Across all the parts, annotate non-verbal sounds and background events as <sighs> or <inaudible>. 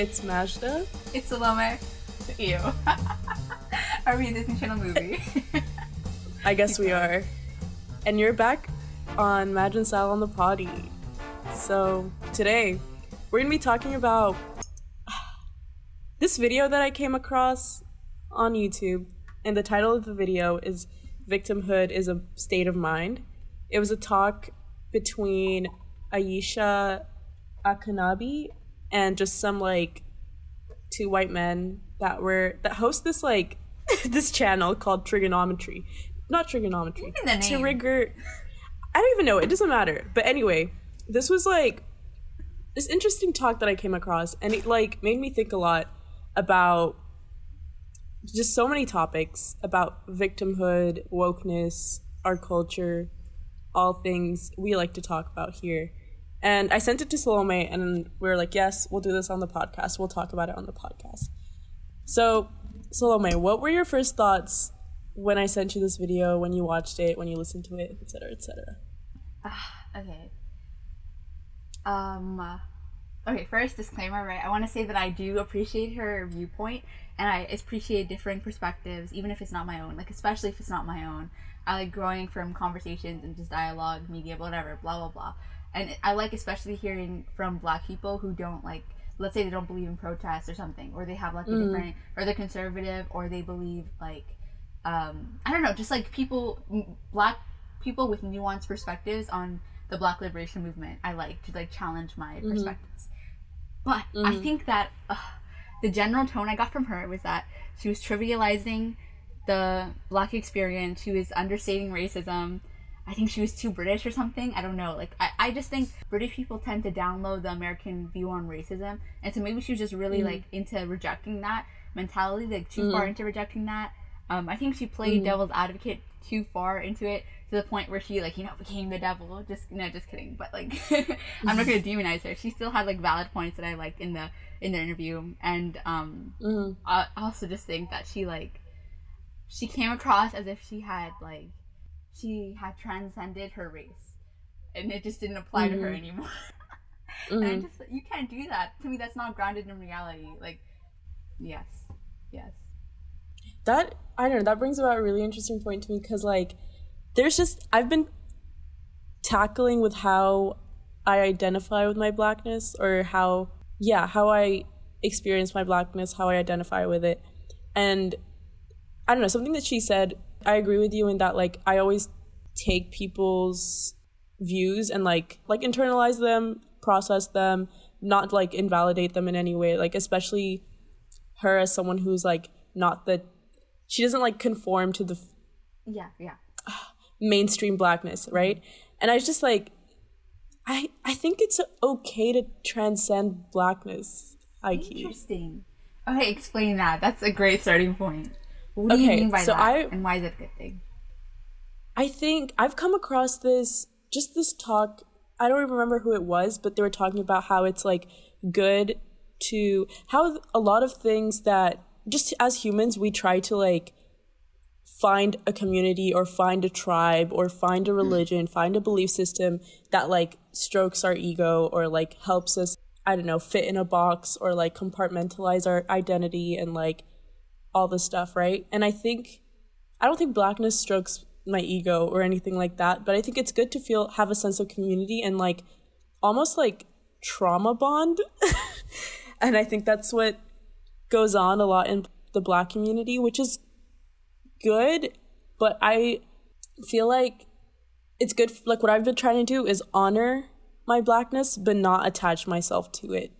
It's Majda. It's Salome. Ew. <laughs> are we a Disney Channel movie? <laughs> I guess we are. And you're back on and Sal on the Potty. So today we're gonna be talking about <sighs> this video that I came across on YouTube, and the title of the video is "Victimhood is a State of Mind." It was a talk between Ayesha Akanbi and just some like two white men that were that host this like <laughs> this channel called Triggernometry. Not trigonometry. Even name. Trigger. I don't even know. It doesn't matter. But anyway, this was like this interesting talk that I came across, and it like made me think a lot about just so many topics about victimhood, wokeness, our culture, all things we like to talk about here. And I sent it to Salome, and we were like, yes, we'll do this on the podcast. We'll talk about it on the podcast. So, Salome, what were your first thoughts when I sent you this video, when you watched it, when you listened to it, etc., etc.? okay. Um. uh, Okay, first disclaimer, right? I want to say that I do appreciate her viewpoint, and I appreciate differing perspectives, even if it's not my own. Like, especially if it's not my own. I like growing from conversations and just dialogue, media, whatever, blah blah blah. And I like especially hearing from Black people who don't like, let's say they don't believe in protests or something, or they have like a different, or they're conservative, or they believe like, um, I don't know, just like people, Black people with nuanced perspectives on the Black liberation movement. I like to like challenge my perspectives. But I think that uh, the general tone I got from her was that she was trivializing the black experience. She was understating racism. I think she was too British or something. I don't know. Like, I, I just think British people tend to download the American view on racism. And so maybe she was just really, like, into rejecting that mentality, like, too far into rejecting that. Um, I think she played devil's advocate too far into it to the point where she, like, you know, became the devil. Just, no, just kidding. But, like, <laughs> I'm not going <laughs> to demonize her. She still had, like, valid points that I liked in the in the interview. And um. I I also just think that she, like, she came across as if she had like she had transcended her race and it just didn't apply to her mm-hmm. anymore. <laughs> And I mm-hmm. just you can't do that. To me that's not grounded in reality. Like yes yes. That I don't know that brings about a really interesting point to me because like there's just I've been tackling with how I identify with my blackness or how yeah how I experience my blackness how I identify with it. And I don't know something that she said I agree with you in that like I always take people's views and like like internalize them process them not like invalidate them in any way like especially her as someone who's like not the she doesn't like conform to the f- yeah yeah. mainstream blackness mm-hmm. right? And i was just like i i think it's okay to transcend blackness Ike. interesting. Okay explain that. That's a great starting point what do you Okay, mean by so that? I- and why is it a good thing? I think i've come across this just this talk i don't even remember who it was but they were talking about how it's like good to how a lot of things that just as humans we try to like find a community or find a tribe or find a mm. religion, find a belief system that like strokes our ego or like helps us, I don't know, fit in a box or like compartmentalize our identity and like all this stuff, right? And I think I don't think blackness strokes my ego or anything like that, but I think it's good to feel have a sense of community and like almost like trauma bond. <laughs> and I think that's what goes on a lot in the black community, which is good, but I feel like it's good. Like what I've been trying to do is honor my blackness, but not attach myself to it.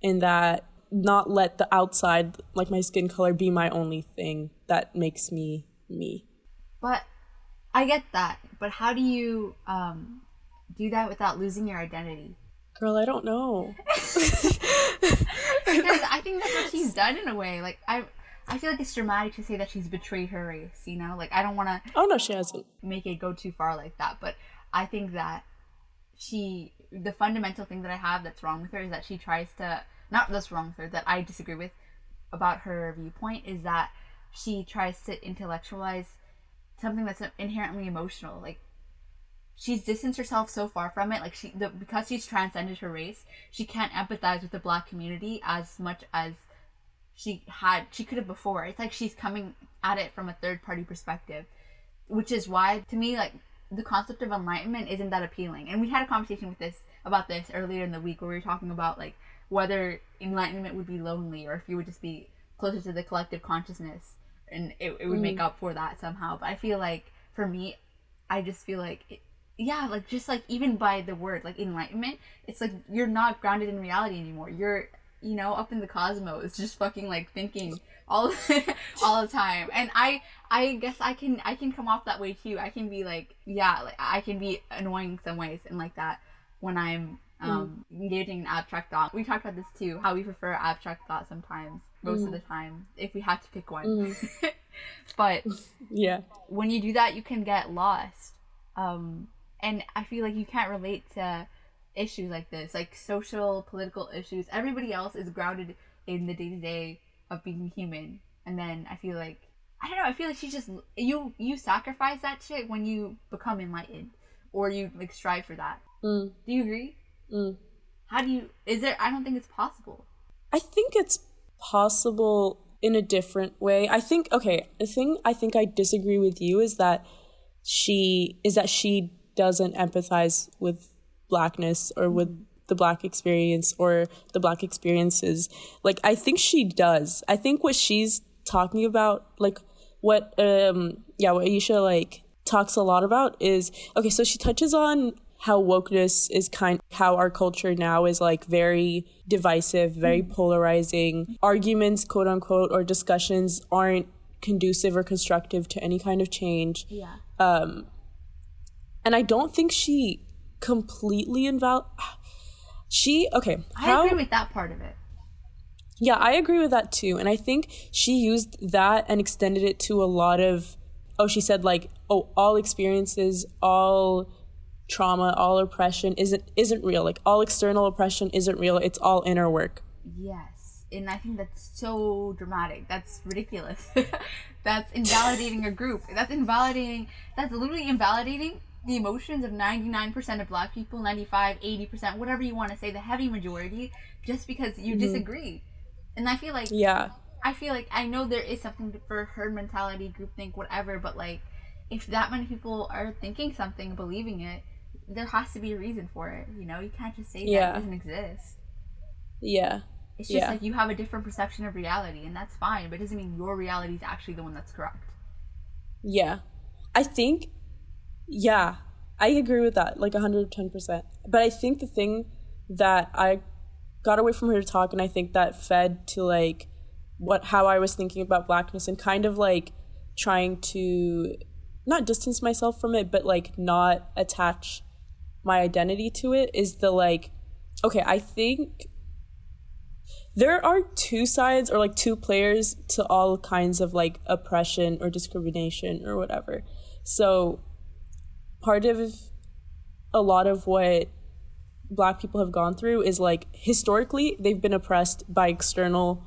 In that, not let the outside, like my skin color, be my only thing that makes me me. but i get that but how do you um do that without losing your identity Girl, I don't know. <laughs> because I think that's what she's done in a way. Like I, I feel like it's dramatic to say that she's betrayed her race. You know, like I don't want to Oh no, she hasn't. make it go too far like that, but I think that she, the fundamental thing that I have that's wrong with her is that she tries to not that's wrong with her that I disagree with about her viewpoint is that she tries to intellectualize something that's inherently emotional. Like she's distanced herself so far from it like she the, because she's transcended her race she can't empathize with the black community as much as she had she could have before it's like she's coming at it from a third party perspective which is why to me like the concept of enlightenment isn't that appealing and we had a conversation with this about this earlier in the week where we were talking about like whether enlightenment would be lonely or if you would just be closer to the collective consciousness and it, it would make mm. up for that somehow. But i feel like for me i just feel like it, yeah like just like even by the word like enlightenment it's like you're not grounded in reality anymore. You're you know up in the cosmos <laughs> just fucking like thinking all <laughs> all the time. And i i guess i can i can come off that way too. I can be like yeah like i can be annoying some ways and like that when i'm um engaging in abstract thought. We talked about this too how we prefer abstract thought sometimes most of the time if we had to pick one. <laughs> But <laughs> Yeah. when you do that you can get lost. Um and i feel like you can't relate to issues like this like social political issues. Everybody else is grounded in the day-to-day of being human. And then i feel like i don't know i feel like she just you you sacrifice that shit when you become enlightened or you like strive for that. Mm. do you agree Mm. how do you is there i don't think it's possible I think it's possible in a different way. I think okay, the thing I think I disagree with you is that she is that she doesn't empathize with blackness or with the black experience or the black experiences. Like I think she does. I think what she's talking about like what um yeah, what Aisha like talks a lot about is okay, so she touches on how wokeness is kind how our culture now is like very divisive, very mm-hmm. polarizing. Arguments, quote unquote, or discussions aren't conducive or constructive to any kind of change. yeah um, And I don't think she completely inval she okay, how, i agree with that part of it yeah, I agree with that too. And I think she used that and extended it to a lot of oh, she said like, oh, all experiences, all trauma, all oppression isn't isn't real. Like all external oppression isn't real. It's all inner work. Yes, and I think that's so dramatic. That's ridiculous. <laughs> that's invalidating a group. That's invalidating. That's literally invalidating the emotions of 99% of black people, 95, 80%, whatever you want to say, the heavy majority, just because you mm-hmm. disagree. And I feel like Yeah. I feel like I know there is something for herd mentality, groupthink, whatever, but like if that many people are thinking something, believing it, there has to be a reason for it. You know, you can't just say that Yeah. it doesn't exist. Yeah. It's just Yeah. like you have a different perception of reality, and that's fine, but it doesn't mean your reality is actually the one that's correct. Yeah. I think, yeah, I agree with that, like 110%. But I think the thing that I got away from her to talk, and I think that fed to like what how I was thinking about blackness and kind of like trying to not distance myself from it, but like not attach my identity to it is the like, okay, I think there are two sides or like two players to all kinds of like oppression or discrimination or whatever. So part of a lot of what black people have gone through is like historically they've been oppressed by external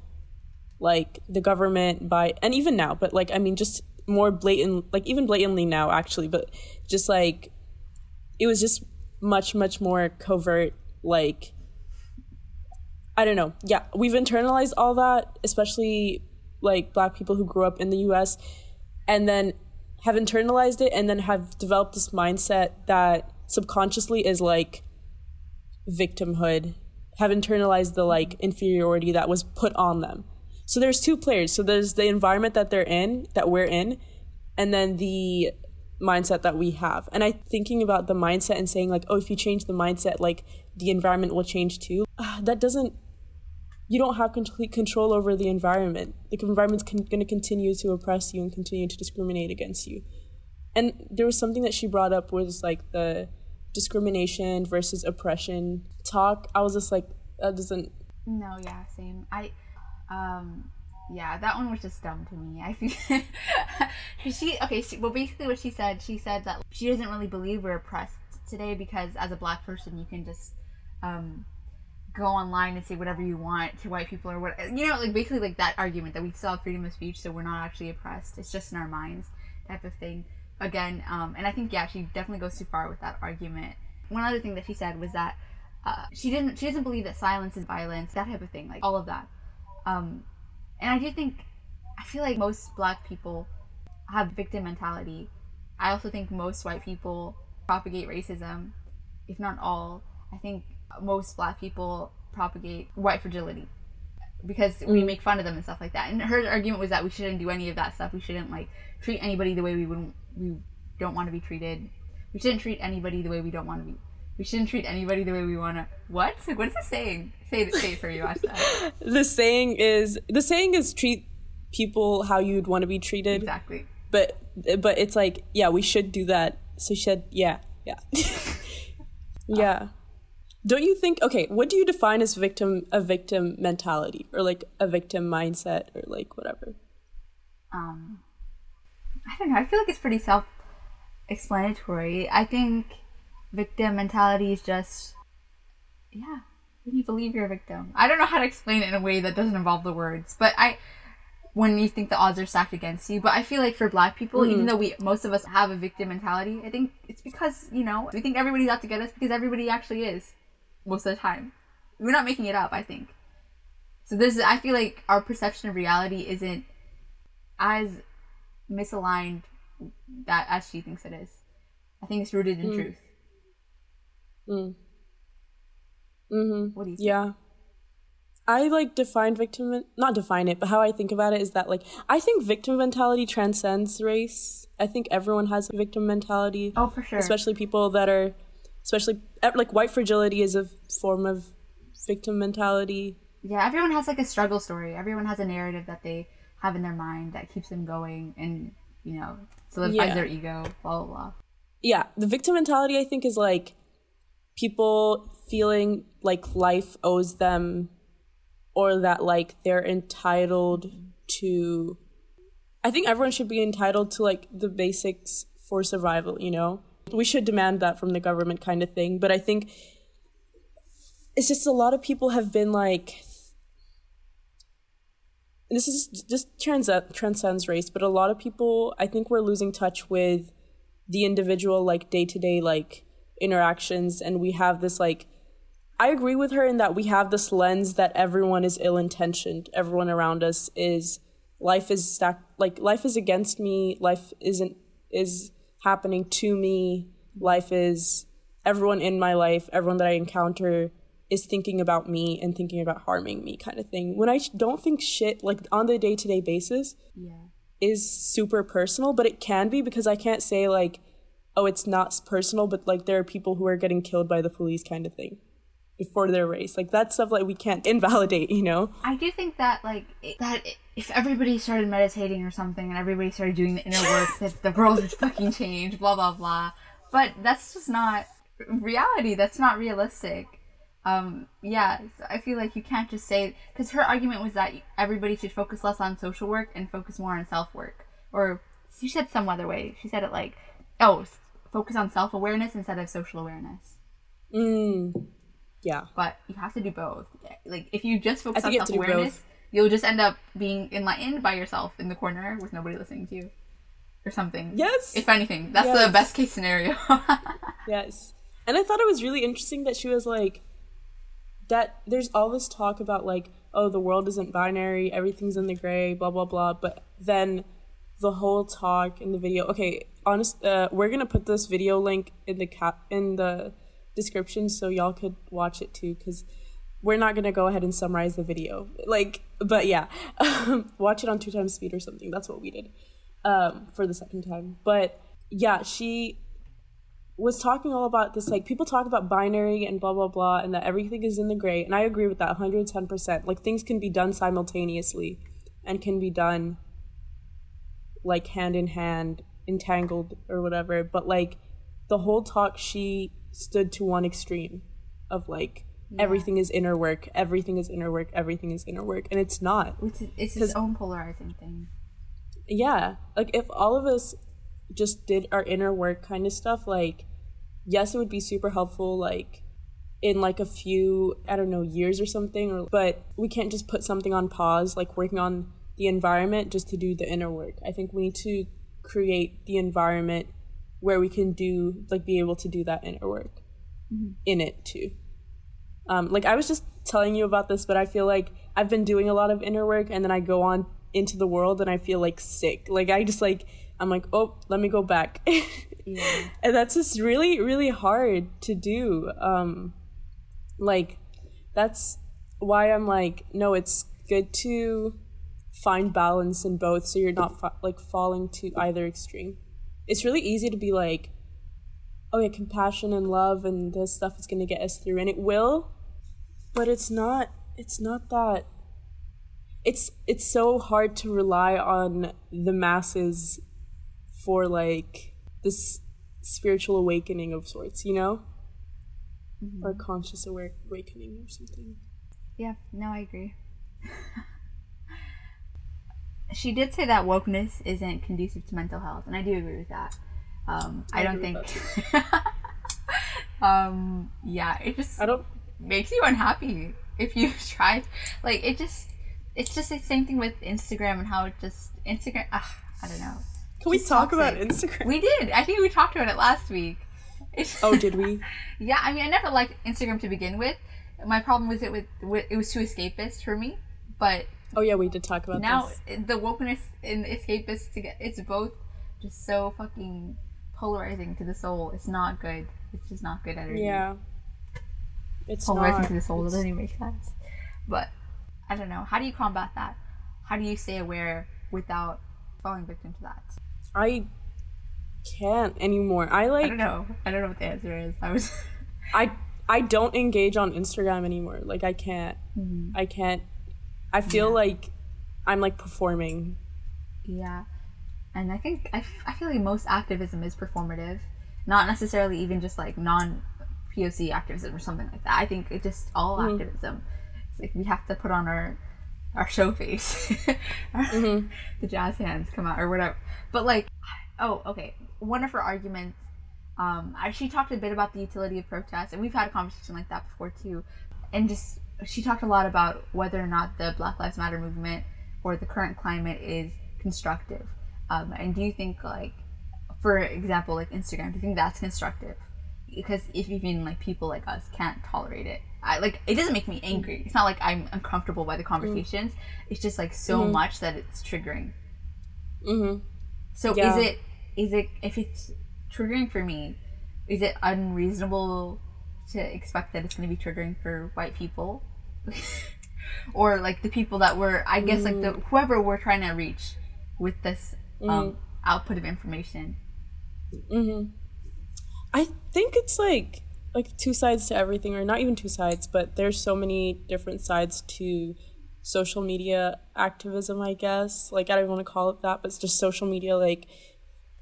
like the government by and even now but like i mean just more blatant like even blatantly now actually but just like it was just much much more covert like I don't know. Yeah, we've internalized all that, especially like black people who grew up in the US and then have internalized it and then have developed this mindset that subconsciously is like victimhood, have internalized the like inferiority that was put on them. So there's two players. So there's the environment that they're in, that we're in, and then the mindset that we have. And I thinking about the mindset and saying like, oh, if you change the mindset, like the environment will change too. Ah, <sighs> that doesn't. You don't have complete control over the environment. The environment's con- going to continue to oppress you and continue to discriminate against you. And there was something that she brought up was like the discrimination versus oppression talk. I was just like, that doesn't. No, yeah, same. I, um, yeah, that one was just dumb to me. I think <laughs> she okay. She, well, basically, what she said, she said that she doesn't really believe we're oppressed today because as a black person, you can just um, go online and say whatever you want to white people or what you know, like basically like that argument that we still have freedom of speech, so we're not actually oppressed. It's just in our minds, type of thing. again. Um, and I think yeah, she definitely goes too far with that argument. One other thing that she said was that uh, she didn't she doesn't believe that silence is violence, that type of thing, like all of that. Um, and I do think I feel like most black people have victim mentality. I also think most white people propagate racism, if not all. I think most black people propagate white fragility because we mm. make fun of them and stuff like that. And her argument was that we shouldn't do any of that stuff. We shouldn't like treat anybody the way we wouldn't we don't want to be treated. We shouldn't treat anybody the way we don't want to be. We shouldn't treat anybody the way we want to. What? What is the saying? Say it, say it for you, Ashta. <laughs> the saying is the saying is treat people how you'd want to be treated. exactly. But but it's like yeah, we should do that. So she said yeah yeah <laughs> yeah. Don't you think? Okay, what do you define as victim a victim mentality or like a victim mindset or like whatever? um I don't know. I feel like it's pretty self explanatory. I think victim mentality is just yeah, when you believe you're a victim. I don't know how to explain it in a way that doesn't involve the words, but I when you think the odds are stacked against you. But I feel like for black people, even mm. though we most of us have a victim mentality, I think it's because, you know, we think everybody's out to get us because everybody actually is most of the time. We're not making it up, I think. So this is I feel like our perception of reality isn't as misaligned that as she thinks it is. I think it's rooted in mm. truth. Mm-hmm. What do you think? Yeah. I like define victim not define it, but how I think about it is that like I think victim mentality transcends race. I think everyone has a victim mentality. Oh, for sure. Especially people that are especially like white fragility is a form of victim mentality. Yeah, everyone has like a struggle story. Everyone has a narrative that they have in their mind that keeps them going and, you know, solidifies Yeah. their ego, blah, blah, blah. Yeah, the victim mentality I think is like people feeling like life owes them or that like they're entitled to I think everyone should be entitled to like the basics for survival, you know? We should demand that from the government kind of thing, but I think it's just a lot of people have been like this is just trans- transcends race, but a lot of people I think we're losing touch with the individual like day-to-day like interactions and we have this like I agree with her in that we have this lens that everyone is ill-intentioned. Everyone around us is life is stacked like life is against me. Life isn't is happening to me. Life is everyone in my life, everyone that I encounter is thinking about me and thinking about harming me kind of thing. When I don't think shit like on the day-to-day basis Yeah. is super personal, but it can be because I can't say like, oh, it's not personal, but like there are people who are getting killed by the police kind of thing before their race. Like that stuff like we can't <laughs> invalidate, you know? I do think that like that if everybody started meditating or something and everybody started doing the inner work, that the world would fucking change. Blah blah blah. But that's just not reality. That's not realistic. Um, yeah, so I feel like you can't just say because her argument was that everybody should focus less on social work and focus more on self work. Or she said some other way. She said it like, oh, focus on self awareness instead of social awareness. Mm. Yeah. but you have to do both. Like if you just focus on you have to self awareness, you'll just end up being enlightened by yourself in the corner with nobody listening to you, or something. Yes. If anything, that's the best case scenario. <laughs> Yes. And I thought it was really interesting that she was like, that there's all this talk about like, oh, the world isn't binary, everything's in the gray, blah, blah, blah. But then the whole talk in the video, okay, honest, uh, we're to put this video link in the cap, in the description so y'all could watch it too, because we're not to go ahead and summarize the video. Like, but yeah, <laughs> watch it on two times speed or something. That's what we did um, for the second time. But yeah, she was talking all about this like people talk about binary and blah blah blah and that everything is in the gray and i agree with that 110% like things can be done simultaneously and can be done like hand in hand entangled or whatever but like the whole talk she stood to one extreme of like everything is inner work everything is inner work everything is inner work and it's not. Which is it's its own polarizing thing. yeah like if all of us just did our inner work kind of stuff like yes it would be super helpful like in like a few i don't know years or something or but we can't just put something on pause like working on the environment just to do the inner work. I think we need to create the environment where we can do like be able to do that inner work in it too. Um, like I was just telling you about this, but I feel like I've been doing a lot of inner work, and then I go on into the world, and I feel like sick. Like I just like I'm like, oh, let me go back, <laughs> Yeah. and that's just really really hard to do. Um, like that's why I'm like, no, it's good to find balance in both, so you're not fa- like falling to either extreme. It's really easy to be like, oh yeah, compassion and love and this stuff is gonna get us through, and it will, but it's not. It's not that. It's it's so hard to rely on the masses for like this spiritual awakening of sorts, you know, mm-hmm. or conscious aware- awakening or something. Yeah, no, I agree. <laughs> she did say that wokeness isn't conducive to mental health, and I do agree with that. Um, I, I don't think. <laughs> um, yeah, it just I don't. makes you unhappy if you <laughs> try. Like it just, it's just the same thing with Instagram and how it just Instagram. Ugh, I don't know. Can we talk about. Instagram? We did. I think we talked about it last week. It's- <laughs> oh, did we? yeah, I mean, I never liked Instagram to begin with. My problem was it with, with it was too escapist for me. But Oh yeah, we did talk about this. now this. the wokeness and escapist together, it's both just so fucking polarizing to the soul. It's not good. It's just not good energy. Yeah. It's polarizing not. to the soul It's- doesn't even make sense. But I don't know. How do you combat that? How do you stay aware without falling victim to that? I can't anymore. I like. I don't know. I don't know what the answer is. I was. I I don't engage on Instagram anymore. Like I can't. Mm-hmm. I can't. I feel like I'm like performing. Yeah. And I think, I, f- I feel like most activism is performative. Not necessarily even just like non POC activism or something like that. I think it just all activism. It's like we have to put on our our show face. <laughs> the jazz hands come out or whatever. But like, oh, okay. One of her arguments, um, she talked a bit about the utility of protest, and we've had a conversation like that before too. And just, she talked a lot about whether or not the Black Lives Matter movement or the current climate is constructive. Um, and do you think like, for example, like Instagram, do you think that's constructive? Because if even like people like us can't tolerate it, I like it doesn't make me angry. It's not like I'm uncomfortable by the conversations. It's just like so much that it's triggering. Mm-hmm. So Yeah. is it is it if it's triggering for me, is it unreasonable to expect that it's going to be triggering for white people? <laughs> or like the people that were I guess like the whoever we're trying to reach with this um, output of information. Mm-hmm. I think it's like like two sides to everything, or not even two sides, but there's so many different sides to social media activism. I guess like I don't want to call it that, but it's just social media like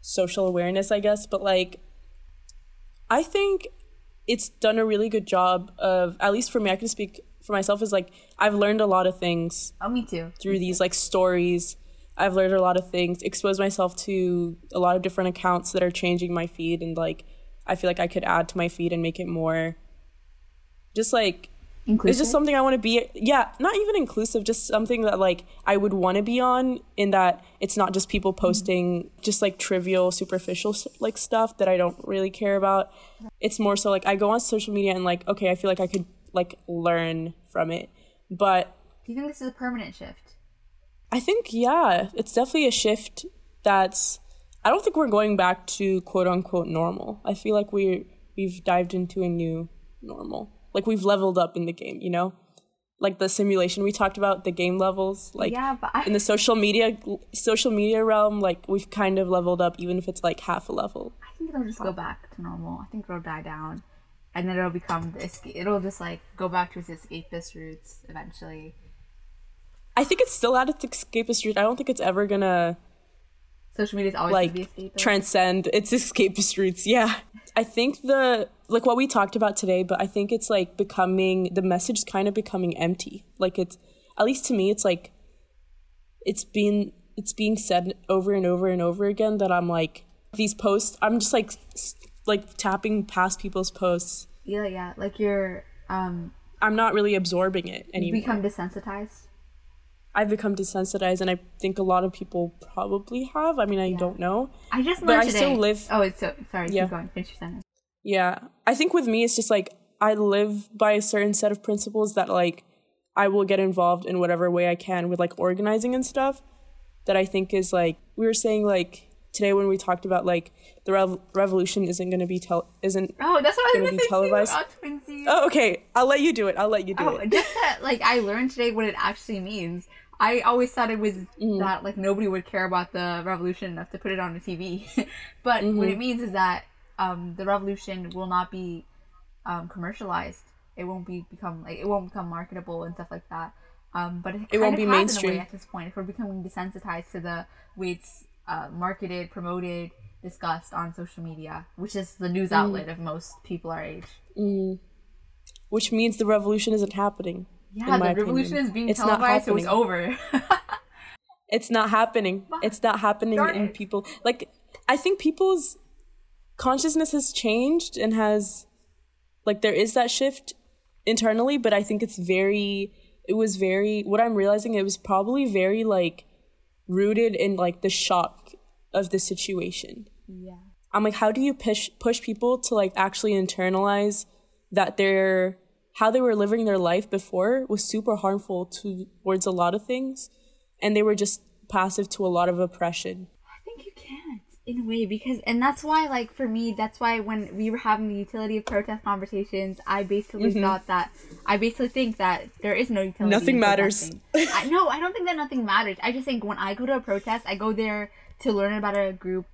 social awareness, I guess. But like, I think it's done a really good job of at least for me. I can speak for myself. Is like I've learned a lot of things Oh, me too. through these like stories i've learned a lot of things exposed myself to a lot of different accounts that are changing my feed and like i feel like i could add to my feed and make it more just like Inclusive. it's just something i want to be yeah not even inclusive just something that like i would want to be on in that it's not just people posting just like trivial superficial like stuff that i don't really care about it's more so like i go on social media and like okay i feel like i could like learn from it but do you think this is a permanent shift? I think yeah, it's definitely a shift that's I don't think we're going back to quote unquote normal. I feel like we we've dived into a new normal. Like we've leveled up in the game, you know? Like the simulation we talked about, the game levels, like yeah, but I, in the social media social media realm, like we've kind of leveled up even if it's like half a level. I think it'll just go back to normal. I think it'll die down, and then it'll become the escape. It'll just like go back to its escapist roots eventually. I think it's still at its escapist route. I don't think it's ever gonna Social media is always like going to be escapist. transcend its escapist roots. Yeah. I think the like what we talked about today, but I think it's like becoming the message is kind of becoming empty. Like it's at least to me it's like it's been it's being said over and over and over again that I'm like these posts I'm just like like tapping past people's posts. yeah, yeah. Like you're um, I'm not really absorbing it you anymore. become desensitized. I've become desensitized, and I think a lot of people probably have. I mean, I don't know. I just But learned I today. still live- Oh, it's so sorry. Yeah. Keep going. Finish your sentence. Yeah. I think with me, it's just like I live by a certain set of principles that, like, I will get involved in whatever way I can with, like, organizing and stuff. That I think is, like, we were saying, like, today when we talked about, like, the rev- revolution isn't going to be, tel- isn't. Oh, that's what I Gonna was going to say televised? too. Oh, twinsies. Oh, okay. I'll let you do it. I'll let you do Oh, it. just that, like I learned today what it actually means. I always thought it was Mm-hmm. that like nobody would care about the revolution enough to put it on the TV, <laughs> but Mm-hmm. what it means is that um, the revolution will not be um, commercialized. It won't be become like it won't become marketable and stuff like that. Um, but it, It won't be of has in a mainstream. at this point. If we're becoming desensitized to the way it's uh, marketed, promoted, discussed on social media, which is the news Mm. outlet of most people our age. Which means the revolution isn't happening. Yeah, in the my revolution opinion. is being It's not televised, so it's over. <laughs> It's not happening. It's not happening Darn in it. people. Like I think people's consciousness has changed and has like there is that shift internally, but I think it's very it was very what I'm realizing it was probably very like rooted in like the shock of the situation. yeah. I'm like, how do you push push people to like actually internalize that they're how they were living their life before was super harmful towards a lot of things, and they were just passive to a lot of oppression. I think you can't in a way because and that's why like for me that's why when we were having the utility of protest conversations I basically thought that I basically think that there is no utility. Mm-hmm. Nothing matters. I, no, I don't think that nothing matters. I just think when I go to a protest, I go there to learn about a group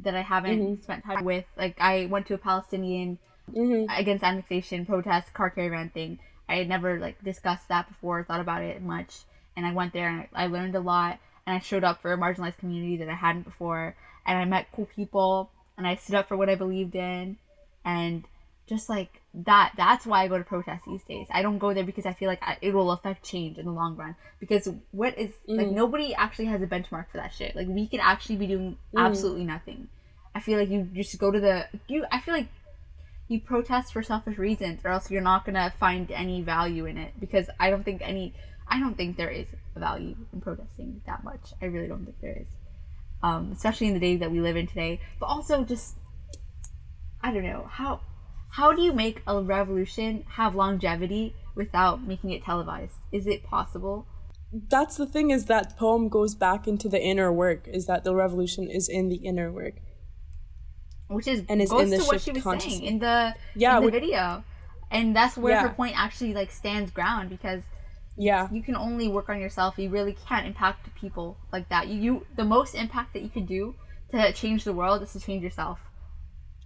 that I haven't Mm-hmm. spent time with. Like I went to a Palestinian Mm-hmm. against annexation protest car caravan thing. I had never like discussed that before, thought about it much, and I went there and I learned a lot. And I showed up for a marginalized community that I hadn't before, and I met cool people, and I stood up for what I believed in, and just like that. That's why I go to protests these days. I don't go there because I feel like I, it will affect change in the long run. Because what is like mm. nobody actually has a benchmark for that shit. Like we could actually be doing mm. absolutely nothing. I feel like you just go to the you. I feel like you protest for selfish reasons or else you're not gonna find any value in it because i don't think any i don't think there is a value in protesting that much i really don't think there is um, especially in the day that we live in today but also just i don't know how how do you make a revolution have longevity without making it televised is it possible That's the thing is that poem goes back into the inner work. Is that the revolution is in the inner work. which is And is goes in the to what she was saying in the Yeah, in the video and that's where Yeah. her point actually like stands ground because Yeah, you can only work on yourself. You really can't impact people like that. You, you the most impact that you could do to change the world is to change yourself.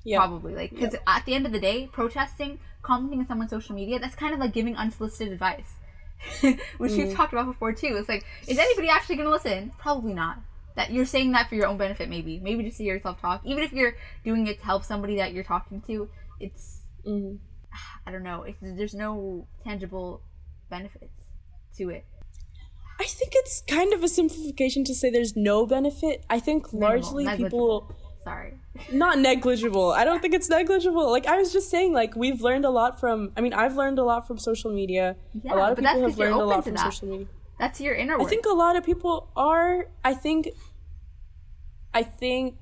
yeah, Probably like because at the end of the day, protesting, commenting on someone's social media, that's kind of like giving unsolicited advice, <laughs> which Mm. we've talked about before too. It's like, is anybody actually going to listen? Probably not. That you're saying that for your own benefit, maybe, maybe just to hear yourself talk. Even if you're doing it to help somebody that you're talking to, it's Mhm. <sighs> I don't know. It's, there's no tangible benefits to it. I think it's kind of a simplification to say there's no benefit. I think largely negligible. people Sorry. <laughs> not negligible. I don't think it's negligible. Like I was just saying, like we've learned a lot from. I mean, I've learned a lot from social media. Yeah, a lot of people have learned a lot from that. social media. That's your inner world. I think a lot of people are. I think. I think.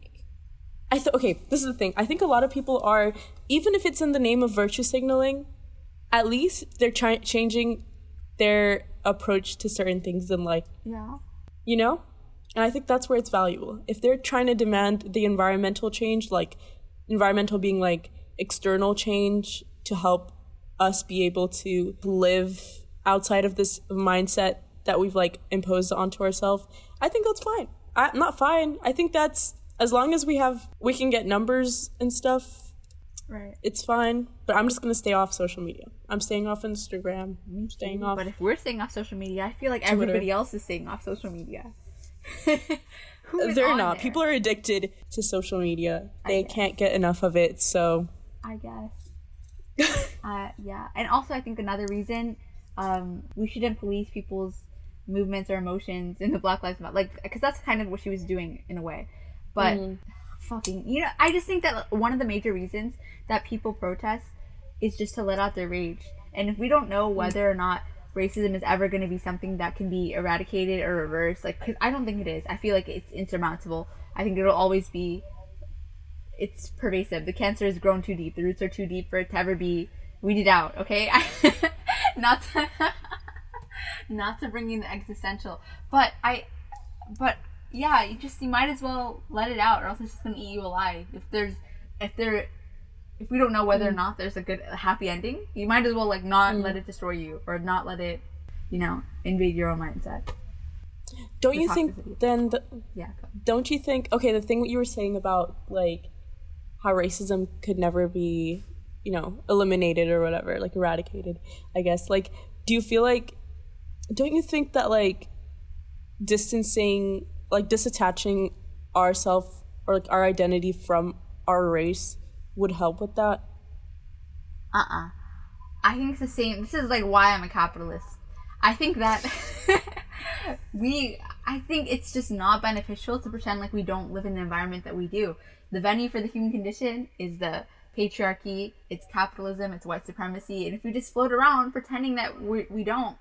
I th- okay. This is the thing. I think a lot of people are, even if it's in the name of virtue signaling, at least they're trying changing their approach to certain things in life. yeah. you know and i think that's where it's valuable if they're trying to demand the environmental change like environmental being like external change to help us be able to live outside of this mindset that we've like imposed onto ourselves i think that's fine I, not fine i think that's as long as we have we can get numbers and stuff Right. it's fine but i'm just gonna stay off social media i'm staying off instagram i'm staying off But if we're staying off social media, I feel like everybody else is staying off social media. <laughs> Who is they're not there? people are addicted to social media they can't get enough of it so I guess. <laughs> uh, yeah, and also I think another reason um, we shouldn't police people's movements or emotions in the Black Lives Matter, like, because that's kind of what she was doing in a way. But fucking, you know, I just think that one of the major reasons that people protest is just to let out their rage. And if we don't know mm. whether or not racism is ever going to be something that can be eradicated or reversed. Like, cause I don't think it is. I feel like it's insurmountable. I think it'll always be. It's pervasive. The cancer has grown too deep. The roots are too deep for it to ever be weeded out. Okay, <laughs> not to <laughs> not to bring in the existential, but I, but yeah, you just you might as well let it out, or else it's just gonna eat you alive. If there's if there if we don't know whether or mm. not there's a good a happy ending, you might as well like not let mm. it destroy you or not let it, you know, invade your own mindset. Don't The you think then? The, Yeah. don't you think? Okay, the thing that you were saying about like how racism could never be, you know, eliminated or whatever, like eradicated. I guess. Like, do you feel like? Don't you think that like distancing, like disattaching ourself or like our identity from our race would help with that? Uh-uh. I think it's the same. This is like why I'm a capitalist. I think that <laughs> we I think it's just not beneficial to pretend like we don't live in the environment that we do. The venue for the human condition is the patriarchy, it's capitalism, it's white supremacy, and if we just float around pretending that we, we don't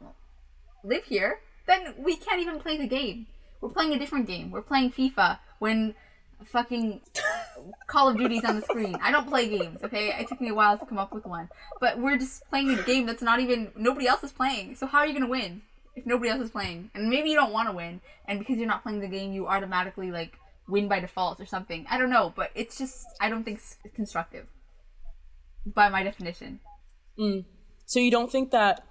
live here, then we can't even play the game. We're playing a different game. We're playing FIFA when fucking Call of Duty's on the screen. I don't play games, okay? It took me a while to come up with one. But we're just playing a game that's not even nobody else is playing. So how are you gonna win if nobody else is playing? And maybe you don't want to win, and because you're not playing the game, you automatically like win by default or something. I don't know, but it's just I don't think it's constructive by my definition. Mm. So you don't think that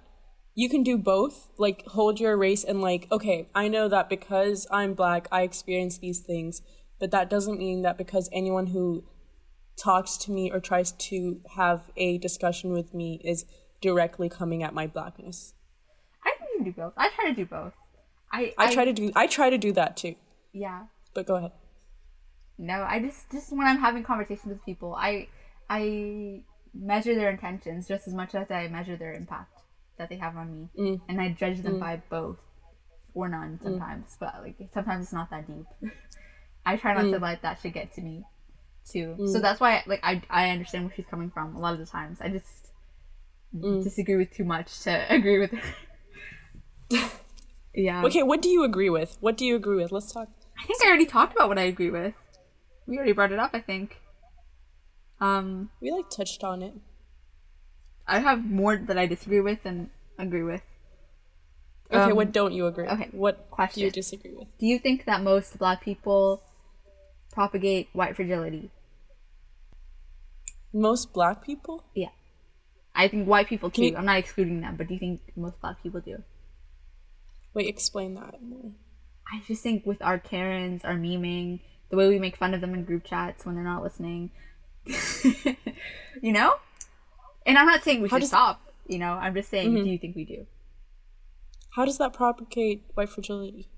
you can do both, like hold your race and like, okay, I know that because I'm black, I experience these things, but that doesn't mean that because anyone who talks to me or tries to have a discussion with me is directly coming at my blackness. I think you can do both. I try to do both. I I try to do I try to do that too. yeah. But go ahead. No, I just just when I'm having conversations with people, I I measure their intentions just as much as I measure their impact that they have on me, mm. and I judge them mm. by both or none mm. sometimes. But like sometimes it's not that deep. <laughs> I try not to let that shit get to me, too. So that's why like I I understand where she's coming from a lot of the times. I just disagree with too much to <laughs> agree with her. <laughs> yeah. Okay, what do you agree with? What do you agree with? Let's talk. I think I already talked about what I agree with. We already brought it up, I think. Um, We like touched on it. I have more that I disagree with than agree with. Okay, Um, what don't you agree? With? Okay, What question do you disagree with? Do you think that most black people propagate white fragility? Most black people? Yeah. I think white people too. you- I'm not excluding them, but do you think most black people do? Wait, explain that more. I just think with our Karens, our memeing, the way we make fun of them in group chats when they're not listening, <laughs> you know? And I'm not saying we How should does- stop, you know? I'm just saying, mm-hmm. do you think we do? How does that propagate white fragility?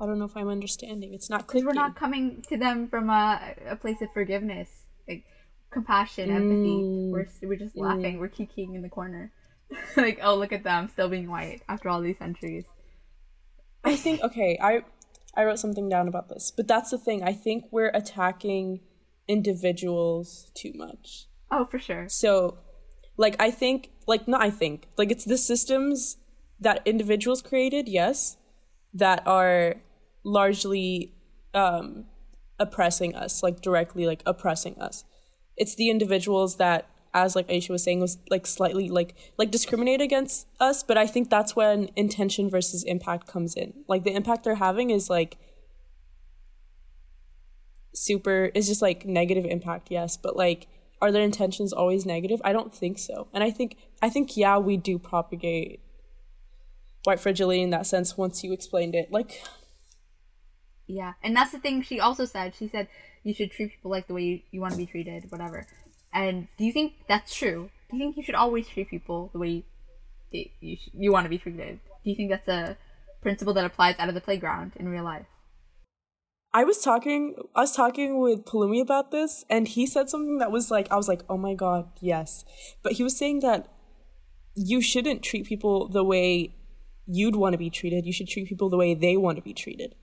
I don't know if I'm understanding. It's not because we're not coming to them from a, a place of forgiveness like compassion empathy mm. we're, we're just mm. laughing we're kikiing in the corner <laughs> like oh look at them still being white after all these centuries I think okay, I I wrote something down about this, but that's the thing. I think we're attacking individuals too much. oh for sure So, like, I think, like, not I think, like, it's the systems that individuals created, yes, that are largely um, oppressing us, like, directly, like, oppressing us. It's the individuals that, as like Aisha was saying, was like slightly like like discriminate against us. But I think that's when intention versus impact comes in. Like the impact they're having is like super is just like negative impact yes but like are their intentions always negative? I don't think so. And i think i think yeah we do propagate white fragility in that sense once you explained it. Like yeah and that's the thing she also said. She said you should treat people like the way you, you want to be treated whatever. And do you think that's true? Do you think you should always treat people the way you, you, you want to be treated? Do you think that's a principle that applies out of the playground in real life i was talking i was talking with palumi about this and he said something that was like i was like oh my god yes. But he was saying that you shouldn't treat people the way you'd want to be treated. You should treat people the way they want to be treated.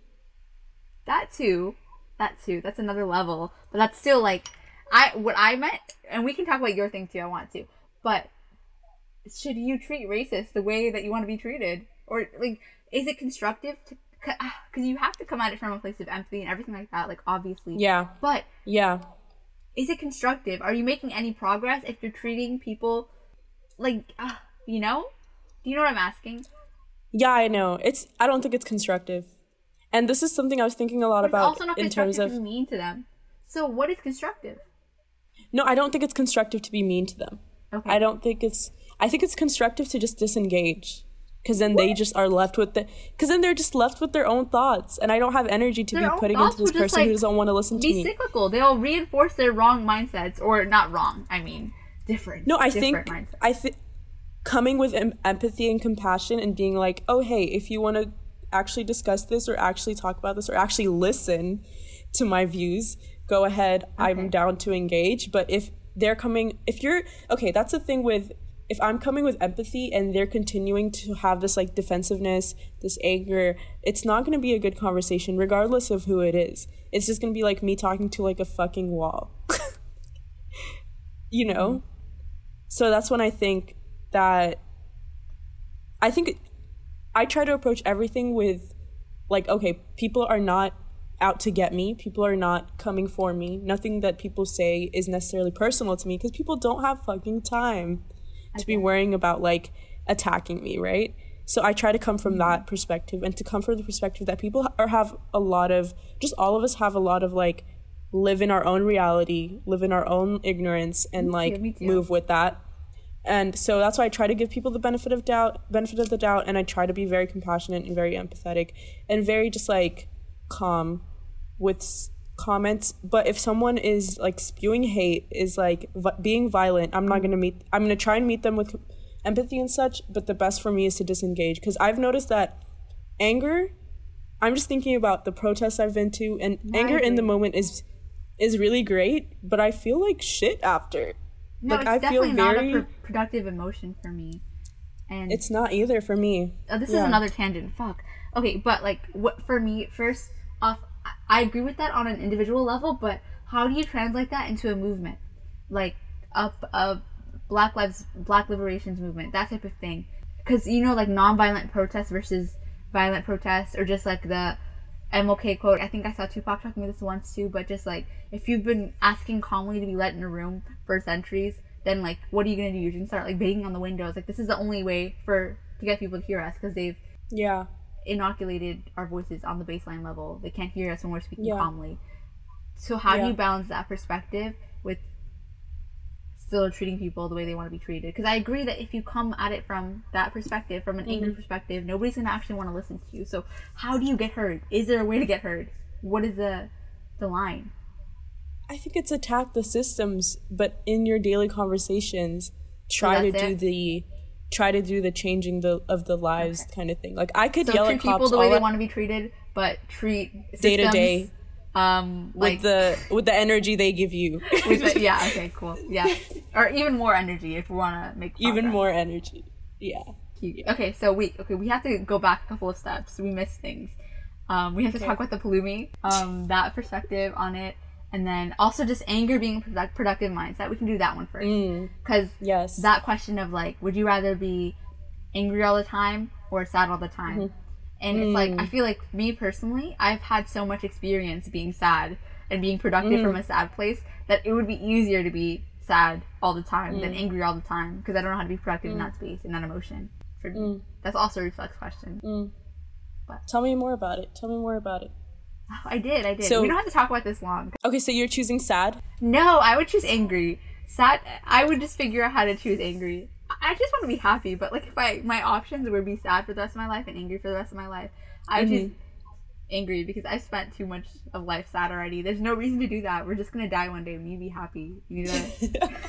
That too that too. That's another level. But that's still like i what i meant and we can talk about your thing too i want to. But should you treat racists the way that you want to be treated, or like is it constructive to? Because you have to come at it from a place of empathy and everything like that, like obviously. Yeah. But Yeah. is it constructive? Are you making any progress if you're treating people like, uh, you know? Do you know what I'm asking? Yeah, I know. It's I don't think it's constructive. And this is something I was thinking a lot It's about also not in terms of to be mean to them. So what is constructive? No, I don't think it's constructive to be mean to them. Okay. I don't think it's I think it's constructive to just disengage cuz then they just are left with the cuz then they're just left with their own thoughts and I don't have energy to Their be putting into this person who doesn't want to listen to Be me. cyclical. They'll reinforce their wrong mindsets, or not wrong. I mean, different. No, I think different mindsets. I think coming with em- empathy and compassion and being like, "Oh, hey, if you want to actually discuss this or actually talk about this or actually listen to my views, go ahead. Okay. I'm down to engage." But if they're coming if you're okay, that's the thing with if I'm coming with empathy and they're continuing to have this like defensiveness, this anger, it's not going to be a good conversation regardless of who it is. It's just going to be like me talking to like a fucking wall. <laughs> you know? So that's when I think that I think I try to approach everything with like okay, people are not out to get me. People are not coming for me. Nothing that people say is necessarily personal to me because people don't have fucking time to be worrying about like attacking me, right? So I try to come from that perspective and to come from the perspective that people are have a lot of just all of us have a lot of like live in our own reality, live in our own ignorance and like too. move with that. And so that's why I try to give people the benefit of doubt, benefit of the doubt, and I try to be very compassionate and very empathetic and very just like calm with comments. But if someone is like spewing hate, is like vi- being violent, I'm not gonna meet. I'm gonna try and meet them with empathy and such. But the best for me is to disengage because I've noticed that anger. I'm just thinking about the protests I've been to, and anger in the moment is is really great. But I feel like shit after. no, like, it's I feel definitely not a very- pro- productive emotion for me. And It's not either for me. Oh, this Yeah. is another tangent. Fuck. Okay, but like, what for me? First off, I- agree with that on an individual level, but how do you translate that into a movement, like a a Black Lives Black Liberations movement, that type of thing? Because you know, like nonviolent protests versus violent protests, or just like the MLK quote. I think I saw Tupac talking about this once too. But just like, if you've been asking calmly to be let in a room for centuries, then like, what are you gonna do? You're gonna start like banging on the windows. Like, this is the only way for to get people to hear us because they've Yeah. Inoculated our voices on the baseline level. They can't hear us when we're speaking Yeah. calmly. So how do you balance that perspective with still treating people the way they want to be treated? Because I agree that if you come at it from that perspective, from an angry Mm-hmm. perspective, nobody's gonna actually want to listen to you. So how do you get heard? Is there a way to get heard? What is the the line? I think it's attack the systems, but in your daily conversations, try to that's do it? the try to do the changing the of the lives kind of thing. Like I could So yell treat at people cops the way they want to be treated, but treat Day to day. Um, with like the with the energy they give you. <laughs> with the- <laughs> yeah, okay, cool, yeah, or even more energy if we want to make Even more energy. Yeah. Cute. Okay, so we okay we have to go back a couple of steps. We missed things. Um, we have to talk about the Palumi, um, that perspective on it, and then also just anger being a product- productive mindset. We can do that one first Mm, because yes. that question of like, would you rather be angry all the time or sad all the time? Mm-hmm. And it's like Mm. I feel like me personally, I've had so much experience being sad and being productive Mm. from a sad place that it would be easier to be sad all the time Mm. than angry all the time because I don't know how to be productive in that space in that emotion. For me, Mm. that's also a reflex question. Tell me more about it. Tell me more about it. Oh, I did, I did. So- we don't have to talk about this long. Okay, so you're choosing sad? No, I would choose angry. Sad. I would just figure out how to choose angry. I just want to be happy, but like if I my options would be sad for the rest of my life and angry for the rest of my life, I would choose mm-hmm. angry because I spent too much of life sad already. There's no reason to do that. We're just gonna die one day. Need to be happy. You to. <laughs>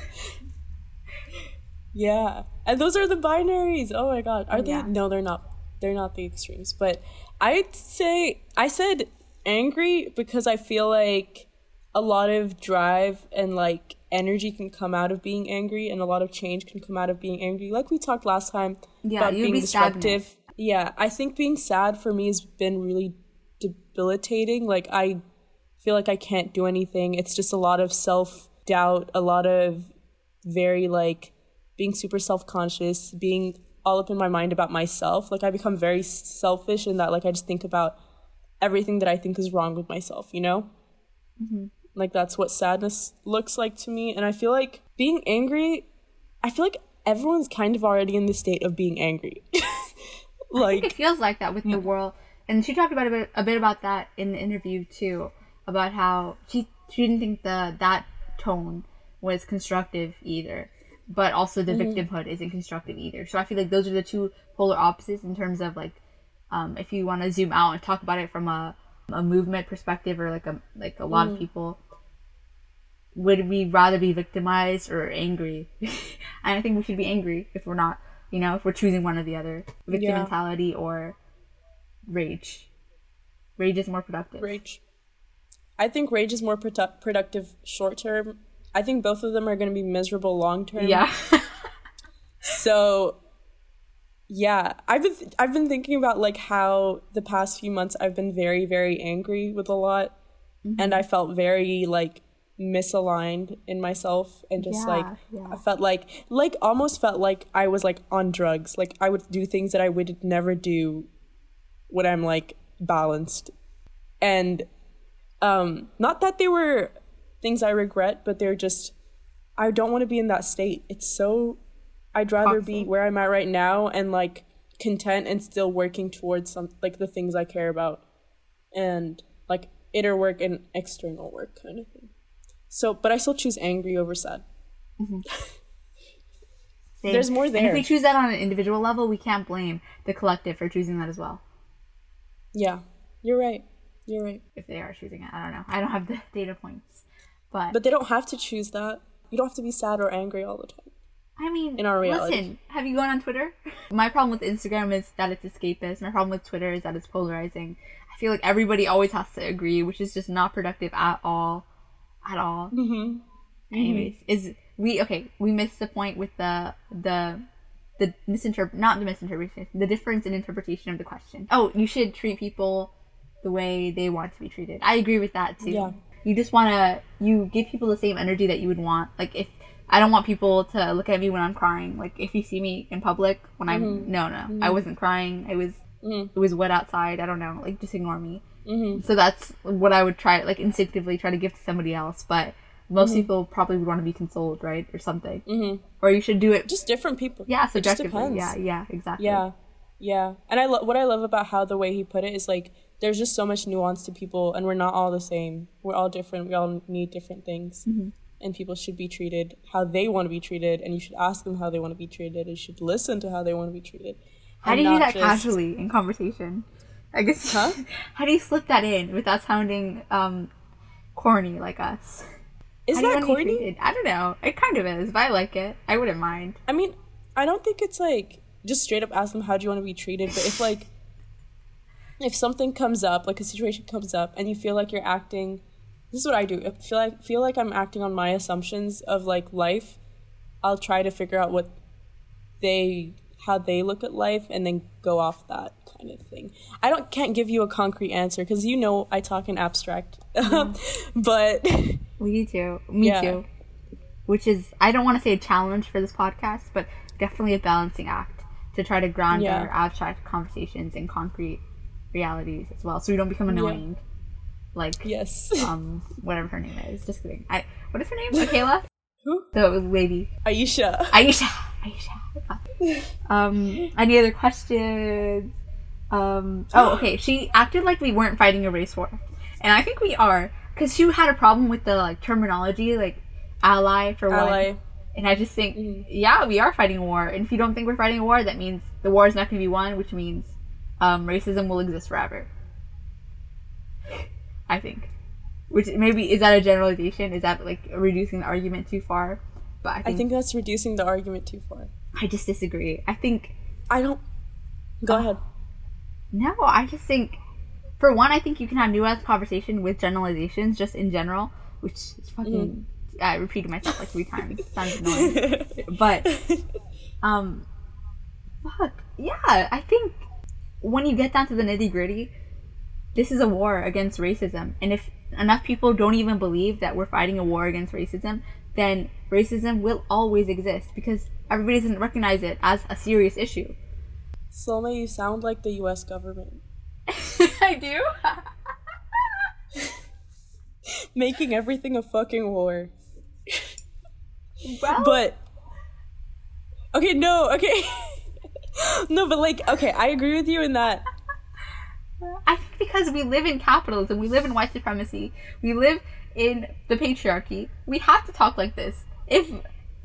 Yeah. And those are the binaries. Oh my god. Are Yeah. they No, they're not. They're not the extremes. But I'd say I said angry because I feel like a lot of drive and like energy can come out of being angry and a lot of change can come out of being angry. Like we talked last time Yeah, about being be disruptive. Yeah, I think being sad for me has been really debilitating. Like I feel like I can't do anything. It's just a lot of self doubt, a lot of very like being super self-conscious, being all up in my mind about myself. Like I become very selfish in that like I just think about everything that I think is wrong with myself, you know? Mm-hmm. Like that's what sadness looks like to me. And I feel like being angry, I feel like everyone's kind of already in the state of being angry. <laughs> like it feels like that with yeah. the world. And she talked about a bit, a bit about that in the interview too, about how she she didn't think the that tone was constructive either but also the mm-hmm. victimhood isn't constructive either. So I feel like those are the two polar opposites in terms of like, um, if you want to zoom out and talk about it from a, a movement perspective or like a like a lot mm. of people, would we rather be victimized or angry? <laughs> and I think we should be angry if we're not, you know, if we're choosing one or the other, victim yeah. mentality or rage. Rage is more productive. Rage. I think rage is more produ- productive short term I think both of them are going to be miserable long term. Yeah. <laughs> so yeah, I've been th- I've been thinking about like how the past few months I've been very very angry with a lot mm-hmm. and I felt very like misaligned in myself and just yeah, like yeah. I felt like like almost felt like I was like on drugs. Like I would do things that I would never do when I'm like balanced. And um not that they were things I regret, but they're just I don't want to be in that state. It's so I'd rather be where I'm at right now and like content and still working towards some like the things I care about and like inner work and external work kind of thing. So, but I still choose angry over sad. Mm-hmm. <laughs> There's more there. And if we choose that on an individual level, we can't blame the collective for choosing that as well. Yeah, you're right. You're right. If they are choosing it, I don't know. I don't have the <laughs> data points. But But they don't have to choose that. You don't have to be sad or angry all the time. I mean, in our reality. Listen, have you gone on Twitter? <laughs> My problem with Instagram is that it's escapist. My problem with Twitter is that it's polarizing. I feel like everybody always has to agree, which is just not productive at all, at all. Mm-hmm. Anyways, mm-hmm. is we okay? We missed the point with the the the misinterpret not the misinterpretation, the difference in interpretation of the question. Oh, you should treat people the way they want to be treated. I agree with that too. Yeah you just want to you give people the same energy that you would want like if i don't want people to look at me when i'm crying. Like if you see me in public when i'm mm-hmm. no no. Mm-hmm. i wasn't crying. I was mm-hmm. it was wet outside. I don't know. Like just ignore me. Mm-hmm. so that's what i would try like instinctively try to give to somebody else. But most mm-hmm. people probably would want to be consoled right or something. Mm-hmm. or you should do it just different people. Yeah subjectively. Yeah yeah exactly. Yeah yeah. And i love what i love about how the way he put it is like there's just so much nuance to people and we're not all the same. We're all different. We all need different things. Mm-hmm. And people should be treated how they want to be treated and you should ask them how they want to be treated and you should listen to how they want to be treated how do you do that just... casually in conversation? I guess huh? <laughs> how do you slip that in without sounding um corny like us? Is how that corny? i don't know. It kind of is but i like it. I wouldn't mind. I mean i don't think it's like just straight up ask them how do you want to be treated? But if like if something comes up, like a situation comes up, and you feel like you're acting, this is what I do. I feel like feel like I'm acting on my assumptions of like life. I'll try to figure out what they how they look at life and then go off that kind of thing. I don't can't give you a concrete answer because you know I talk in abstract, mm-hmm. <laughs> but <laughs> me too. Me yeah. too. Which is I don't want to say a challenge for this podcast, but definitely a balancing act to try to ground yeah. our abstract conversations in concrete realities as well, so we don't become annoying. Yeah. Like yes, <laughs> um, whatever her name is. Just kidding. I what is her name? <laughs> Michaela. Who? The lady. Aisha. Aisha. Aisha. <laughs> um. Any other questions? Um. Oh, okay. She acted like we weren't fighting a race war, and I think we are, because she had a problem with the like terminology, like ally for ally. one. And I just think, mm-hmm. yeah, we are fighting a war. And if you don't think we're fighting a war, that means the war is not going to be won, which means um, racism will exist forever. I think. Which maybe is that a generalization? Is that like reducing the argument too far? But I think, I think that's reducing the argument too far. I just disagree. I think I don't. Go uh, ahead. No, I just think, for one, I think you can have nuanced conversation with generalizations just in general, which is fucking. Mm. I repeated myself like three times. Sounds annoying, <laughs> but um, fuck yeah, I think when you get down to the nitty gritty, this is a war against racism. And if enough people don't even believe that we're fighting a war against racism, then racism will always exist because everybody doesn't recognize it as a serious issue. Salma, you sound like the US government. <laughs> I do? <laughs> Making everything a fucking war. well, But okay, no, okay. <laughs> no, but like, okay, I agree with you in that. I think because we live in capitalism, we live in white supremacy, we live in the patriarchy, we have to talk like this. If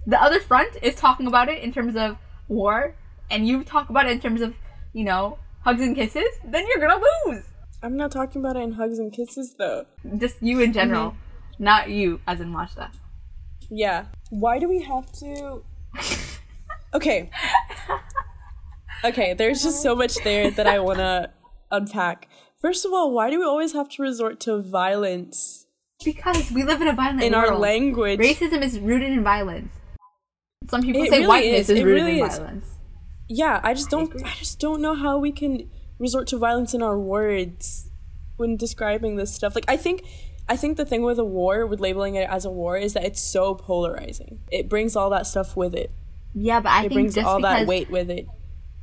the other front is talking about it in terms of war, and you talk about it in terms of, you know, hugs and kisses, then you're gonna lose. I'm not talking about it in hugs and kisses though. Just you in general, not you as in Majda. Yeah. Why do we have to? <laughs> Okay. Okay, there's just so much there that I want to unpack. First of all, why do we always have to resort to violence Because we live in a violent in world. our language? Racism is rooted in violence. Some people It say really whiteness is. is, rooted really in is. violence. Yeah, I just don't agree. I just don't know how we can resort to violence in our words when describing this stuff. Like I think I think the thing with a war, with labeling it as a war, is that it's so polarizing. It brings all that stuff with it. Yeah, but I It think brings just all because that weight with it.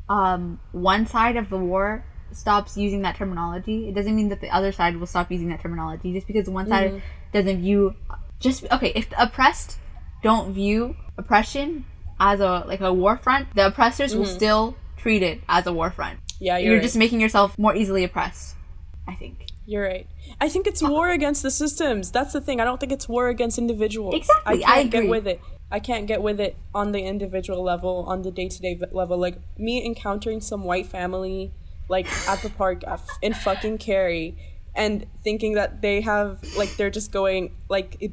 um, one side of the war stops using that terminology, it doesn't mean that the other side will stop using that terminology. Just because one side Mm-hmm. doesn't view, just okay, if the oppressed don't view oppression as a like a war front, the oppressors will still treat it as a war front. Yeah, Mm-hmm. you're, You're, right. just making yourself more easily oppressed. I think. You're right. I think it's war against the systems. That's the thing. I don't think it's war against individuals. Exactly, I I can't get agree. with it. I can't get with it on the individual level, on the day to day level. Like me encountering some white family, like at the park f- in fucking Cary, and thinking that they have like they're just going like it,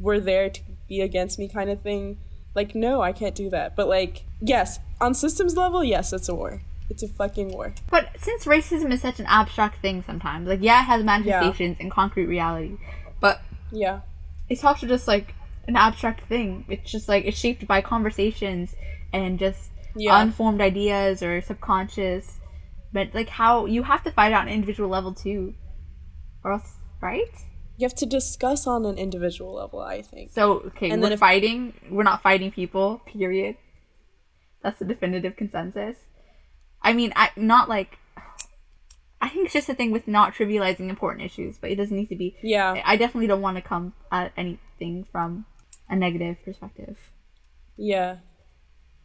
we're there to be against me kind of thing. Like no, I can't do that. But like yes, on systems level, yes, it's a war. It's a fucking war. But since racism is such an abstract thing sometimes, like yeah, it has manifestations in concrete reality, but Yeah. it's also just like an abstract thing. It's just like it's shaped by conversations and just Yeah. unformed ideas or subconscious. But like how you have to fight out on an individual level too, or else, right? You have to discuss on an individual level. I think. So okay, And we're then if- fighting. We're not fighting people. Period. That's the definitive consensus. I mean, I not like. I think it's just a thing with not trivializing important issues, but it doesn't need to be. Yeah. I definitely don't want to come at anything from a negative perspective. Yeah.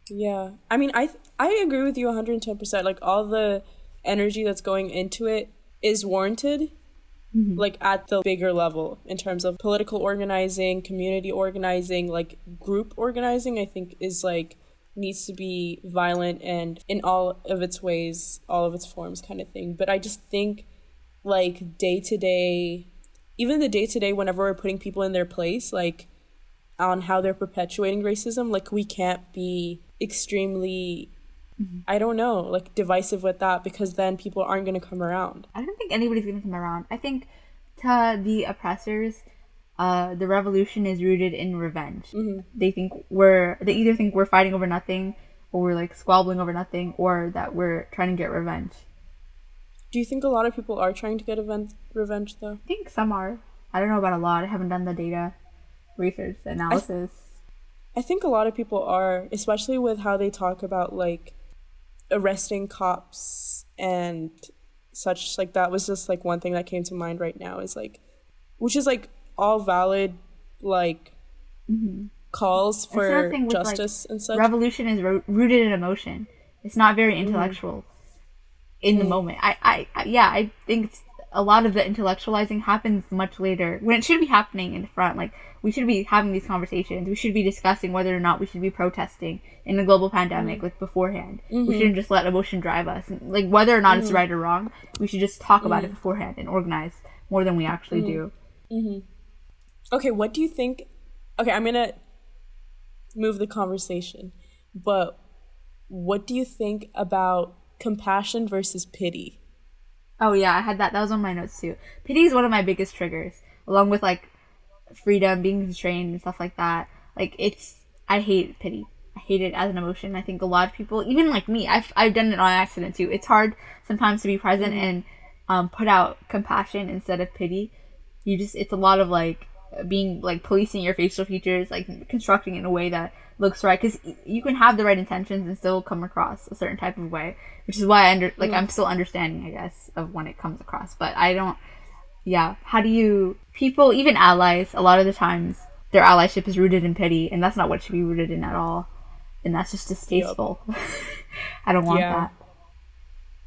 Yeah. I mean, I th- I agree with you 110%. Like all the energy that's going into it is warranted. Mm-hmm. Like at the bigger level in terms of political organizing, community organizing, like group organizing, I think is like needs to be violent and in all of its ways, all of its forms kind of thing. But I just think like day to day even the day to day whenever we're putting people in their place, like on how they're perpetuating racism like we can't be extremely i don't know like divisive with that because then people aren't going to come around I don't think anybody's gonna come around. I think to the oppressors, uh, the revolution is rooted in revenge. They think we're they either think we're fighting over nothing, or we're like squabbling over nothing, or that we're trying to get revenge. do you think a lot of people are trying to get event- revenge though I think some are. I don't know about a lot. I haven't done the data research, analysis. i think a lot of people are especially with how they talk about like arresting cops and such like that was just like one thing that came to mind right now is like which is like all valid like calls Mm-hmm. another for with, like, justice and such revolution is ro- rooted in emotion. It's not very intellectual in the moment. I, I, I, yeah, I think it's, a lot of the intellectualizing happens much later when it should be happening in the front. Like we should be having these conversations. We should be discussing whether or not we should be protesting in a global pandemic, mm. like beforehand. We mm-hmm. shouldn't just let emotion drive us. Like whether or not it's mm-hmm. right or wrong, we should just talk about it mm. beforehand and organize more than we actually mm. do. Mm-hmm. Okay, what do you think? Okay, I'm gonna move the conversation, but what do you think about compassion versus pity? Oh yeah, I had that. That was on my notes too. Pity is one of my biggest triggers, along with like freedom, being constrained, and stuff like that. Like it's, I hate pity. I hate it as an emotion. I think a lot of people, even like me, I've I've done it on accident too. It's hard sometimes to be present and um, put out compassion instead of pity. you just it's a lot of like being like policing your facial features, like constructing it in a way that looks right because you can have the right intentions and still come across a certain type of way, which is why I under like I'm mm. still understanding, I guess, of when it comes across. But I don't. Yeah, how do you people even allies? A lot of the times their allyship is rooted in pity, and that's not what should be rooted in at all, and that's just distasteful. <laughs> I don't want Yeah. that.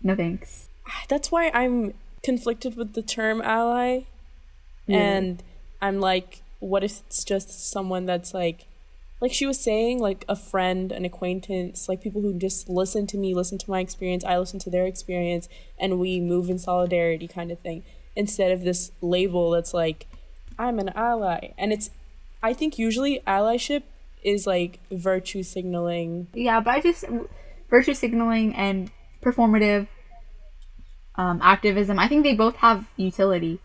No thanks. That's why I'm conflicted with the term ally. And I'm like, what if it's just someone that's like, like she was saying, like a friend, an acquaintance, like people who just listen to me, listen to my experience, I listen to their experience, and we move in solidarity kind of thing. Instead of this label that's like, I'm an ally. And it's, I think usually allyship is like virtue signaling. Yeah, but I just virtue signaling and performative um, activism. I think they both have utility.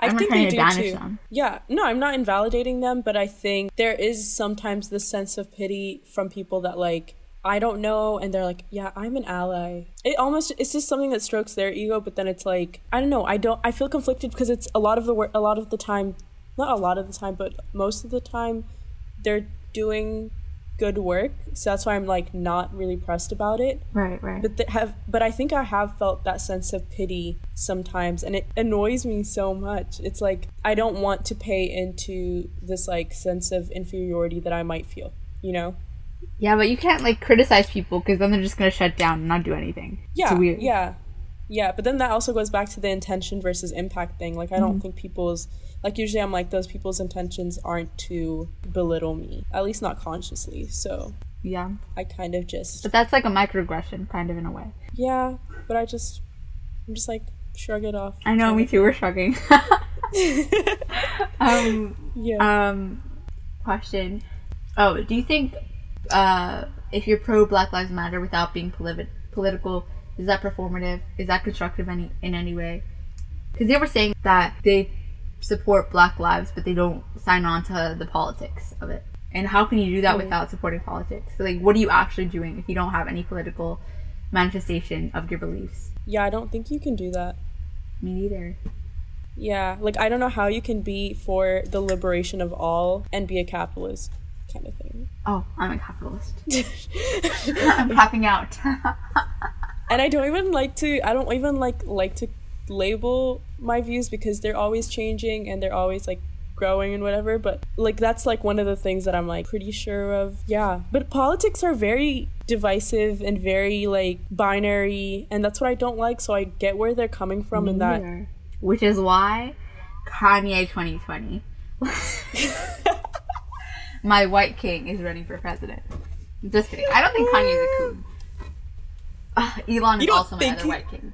I I'm not think they do too. them. Yeah, no, I'm not invalidating them, but I think there is sometimes this sense of pity from people that like I don't know, and they're like, yeah, I'm an ally. It almost it's just something that strokes their ego, but then it's like I don't know. I don't. I feel conflicted because it's a lot of the work. A lot of the time, not a lot of the time, but most of the time, they're doing good work. So that's why I'm like not really pressed about it. Right, right. But th- have but I think I have felt that sense of pity sometimes and it annoys me so much. It's like I don't want to pay into this like sense of inferiority that I might feel, you know? yeah, but you can't like criticize people because then they're just gonna shut down and not do anything. Yeah. it's weird. Yeah. Yeah, but then that also goes back to the intention versus impact thing. Like I Mm-hmm. don't think people's like usually I'm like those people's intentions aren't to belittle me, at least not consciously. So yeah. I kind of just But that's like a microaggression, kind of in a way. yeah, but I just I'm just like shrug it off. I know, me too. We're shrugging. <laughs> um, Yeah. um, question. Oh, do you think uh, if you're pro Black Lives Matter without being politi- political, is that performative? Is that constructive any in any way? Because they were saying that they support Black lives, but they don't sign on to the politics of it. And how can you do that mm. without supporting politics? So, like, what are you actually doing if you don't have any political manifestation of your beliefs? Yeah, I don't think you can do that. Me neither. Yeah, like I don't know how you can be for the liberation of all and be a capitalist kind of thing. Oh, I'm a capitalist. <laughs> <laughs> I'm tapping out. <laughs> And I don't even like to I don't even like like to label my views because they're always changing and they're always like growing and whatever, but like that's like one of the things that I'm like pretty sure of. Yeah. But politics are very divisive and very like binary and that's what I don't like, so I get where they're coming from and that. Which is why Kanye 2020. <laughs> My white king is running for president. Just kidding. I don't think Kanye's a coon. Ugh, Elon is also my other he- white king.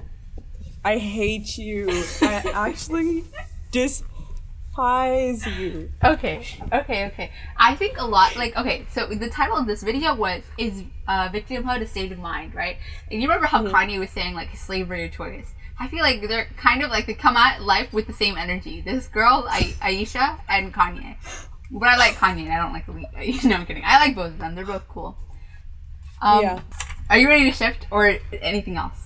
I hate you. I actually despise you. Okay, okay, okay. I think a lot, like, okay, so the title of this video was, is uh, victimhood a state of mind, right? And you remember how Kanye was saying, like, slavery or choice? I feel like they're kind of like, they come at life with the same energy. This girl, I- Aisha, and Kanye. But I like Kanye, I don't like Aisha. <laughs> No, I'm kidding. I like both of them. They're both cool. Um, yeah. Are you ready to shift or anything else?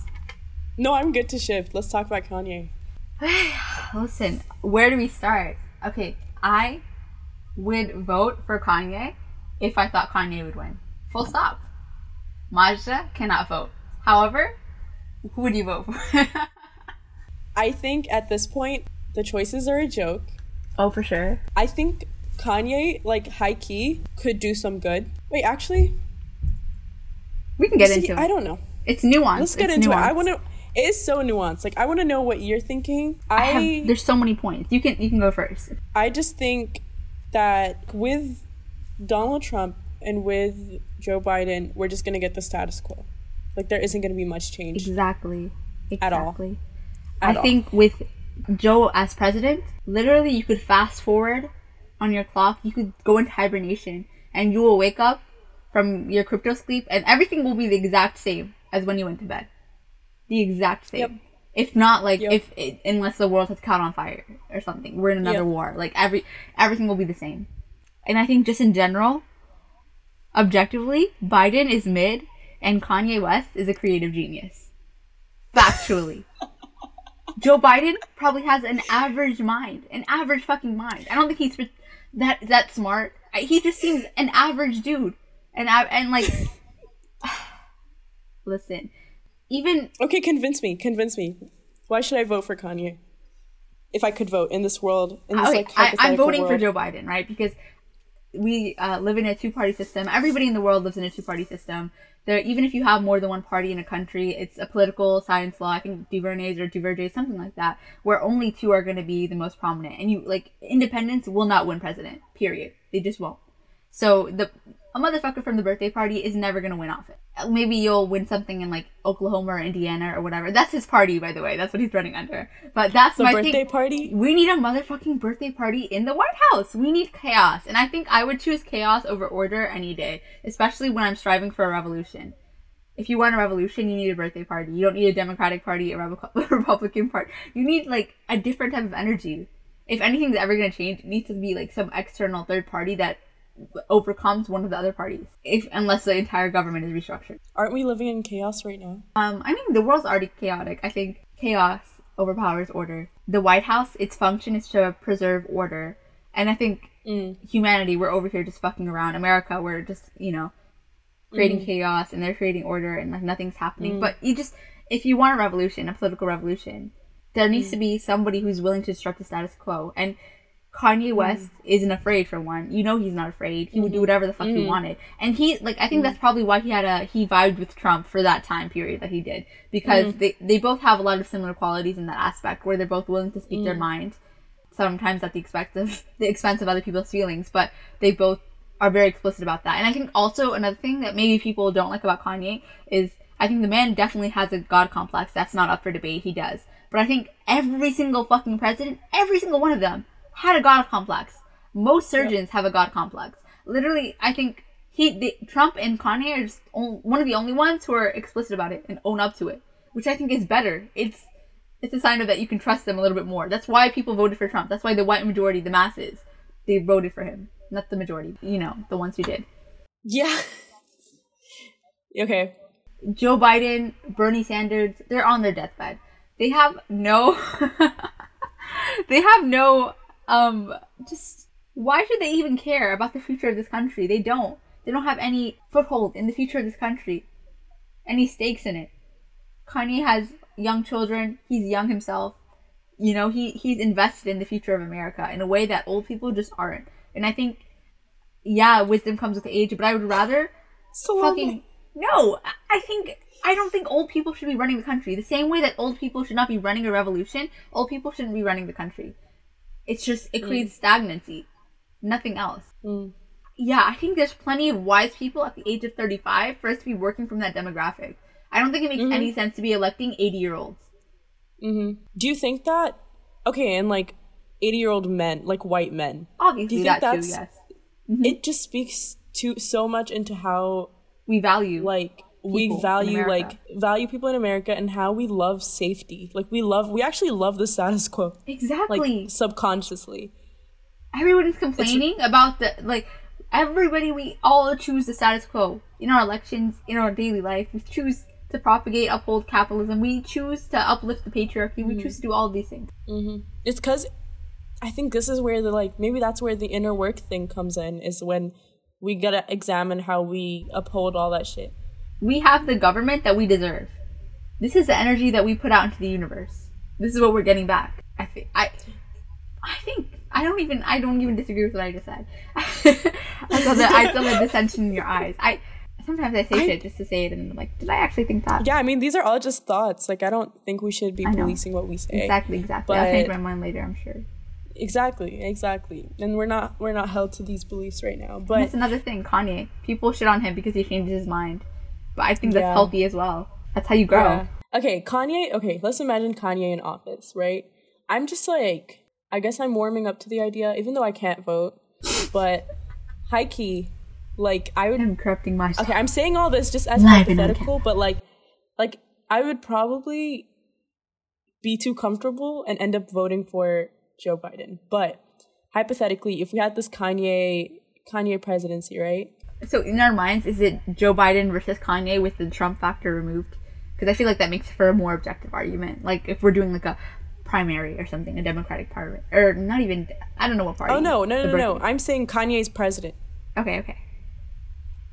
No, I'm good to shift. Let's talk about Kanye. <sighs> Listen, where do we start? Okay, I would vote for Kanye if I thought Kanye would win. Full stop. Majda cannot vote. However, who would you vote for? <laughs> I think at this point, the choices are a joke. oh, for sure. I think Kanye, like high key, could do some good. Wait, actually, We can get see, into it. I don't know. It's nuanced. Let's get It's into it. I want to. It is so nuanced. Like I want to know what you're thinking. I I have, there's so many points. You can you can go first. I just think that with Donald Trump and with Joe Biden, we're just gonna get the status quo. Like there isn't gonna be much change. Exactly. At all. Exactly. At I all. think with Joe as president, literally you could fast forward on your clock, you could go into hibernation and you will wake up from your crypto sleep and everything will be the exact same as when you went to bed. The exact same. Yep. If not like Yep. if it, unless the world has caught on fire or something. We're in another Yep. war. Like every everything will be the same. And I think just in general, objectively, Biden is mid and Kanye West is a creative genius. Factually. <laughs> Joe Biden probably has an average mind, an average fucking mind. I don't think he's that that smart. He just seems an average dude, and and like, <sighs> listen, even okay, convince me, convince me. Why should I vote for Kanye? If I could vote in this world, in this okay, like I, am voting world. for Joe Biden, right? Because we uh, live in a two party system. Everybody in the world lives in a two party system. There, even if you have more than one party in a country, it's a political science law. I think Duvernay's or Duverger's, something like that, where only two are going to be the most prominent. And you like independents will not win president. Period. They just won't. So the a motherfucker from the birthday party is never gonna win office. Maybe you'll win something in like Oklahoma or Indiana or whatever. That's his party, by the way. That's what he's running under. But that's the my birthday thing. party. We need a motherfucking birthday party in the White House. We need chaos, and I think I would choose chaos over order any day, especially when I'm striving for a revolution. If you want a revolution, you need a birthday party. You don't need a Democratic Party, a <laughs> Republican Party. You need like a different type of energy. If anything's ever gonna change, it needs to be like some external third party that overcomes one of the other parties if unless the entire government is restructured aren't we living in chaos right now um i mean the world's already chaotic i think chaos overpowers order the white house its function is to preserve order and i think mm. humanity we're over here just fucking around america we're just you know creating mm. chaos and they're creating order and like nothing's happening mm. but you just if you want a revolution a political revolution there needs mm. to be somebody who's willing to disrupt the status quo and Kanye mm. West mm. isn't afraid for one. You know he's not afraid. He mm-hmm. would do mm-hmm. whatever the fuck mm. he wanted. And he like I think mm. that's probably why he had a he vibed with Trump for that time period that he did. Because mm. they they both have a lot of similar qualities in that aspect where they're both willing to speak their mm. mind. Sometimes at the expense of <laughs> the expense of other people's feelings, but they both are very explicit about that. And I think also another thing that maybe people don't like about Kanye is I think the man definitely has a god complex. That's not up for debate. He does. But I think every single fucking president, every single one of them had a god complex. Most surgeons yep. have a god complex. Literally, I think he, the, Trump and Kanye are just one of the only ones who are explicit about it and own up to it, which I think is better. It's it's a sign of that you can trust them a little bit more. That's why people voted for Trump. That's why the white majority, the masses, they voted for him, not the majority. You know, the ones who did. Yeah. <laughs> okay. Joe Biden, Bernie Sanders, they're on their deathbed. They have no <laughs> they have no um, just why should they even care about the future of this country? They don't. They don't have any foothold in the future of this country, any stakes in it. Kanye has young children. He's young himself. You know, he he's invested in the future of America in a way that old people just aren't. And I think, yeah, wisdom comes with age. But I would rather so fucking no. I think I don't think old people should be running the country. The same way that old people should not be running a revolution, old people shouldn't be running the country. It's just it creates mm. stagnancy, nothing else. Mm. Yeah, I think there's plenty of wise people at the age of 35 for us to be working from that demographic. I don't think it makes mm-hmm. any sense to be electing 80 year olds. Mm-hmm. Do you think that? Okay, and like 80 year old men, like white men. Obviously, do you think that that's, too, yes. Mm-hmm. It just speaks to so much into how we value like we value like value people in America and how we love safety. Like we love we actually love the status quo. Exactly. Like subconsciously. Everyone's complaining it's, about the like everybody we all choose the status quo in our elections, in our daily life. We choose to propagate, uphold capitalism. We choose to uplift the patriarchy. We mm-hmm. choose to do all these things. Mm-hmm. It's because I think this is where the like maybe that's where the inner work thing comes in. Is when we gotta examine how we uphold all that shit we have the government that we deserve. This is the energy that we put out into the universe. This is what we're getting back. I think I I think I don't even I don't even disagree with what I just said. <laughs> I saw the I saw the <laughs> dissension in your eyes. I sometimes I say I, shit just to say it and I'm like, did I actually think that? Yeah, I mean these are all just thoughts. Like I don't think we should be policing what we say. Exactly, exactly. But, I'll change my mind later, I'm sure. Exactly, exactly. And we're not we're not held to these beliefs right now. But and that's another thing, Kanye. People shit on him because he changes his mind. But I think that's yeah. healthy as well. That's how you grow. Yeah. Okay, Kanye. Okay, let's imagine Kanye in office, right? I'm just like, I guess I'm warming up to the idea, even though I can't vote. But high key, like I would. I'm corrupting myself. Okay, I'm saying all this just as Live hypothetical, but like, like I would probably be too comfortable and end up voting for Joe Biden. But hypothetically, if we had this Kanye Kanye presidency, right? So in our minds, is it Joe Biden versus Kanye with the Trump factor removed? because I feel like that makes for a more objective argument. Like if we're doing like a primary or something, a Democratic Party, or not even I don't know what party. Oh no, no, The no, no! I'm saying Kanye's president. Okay, okay.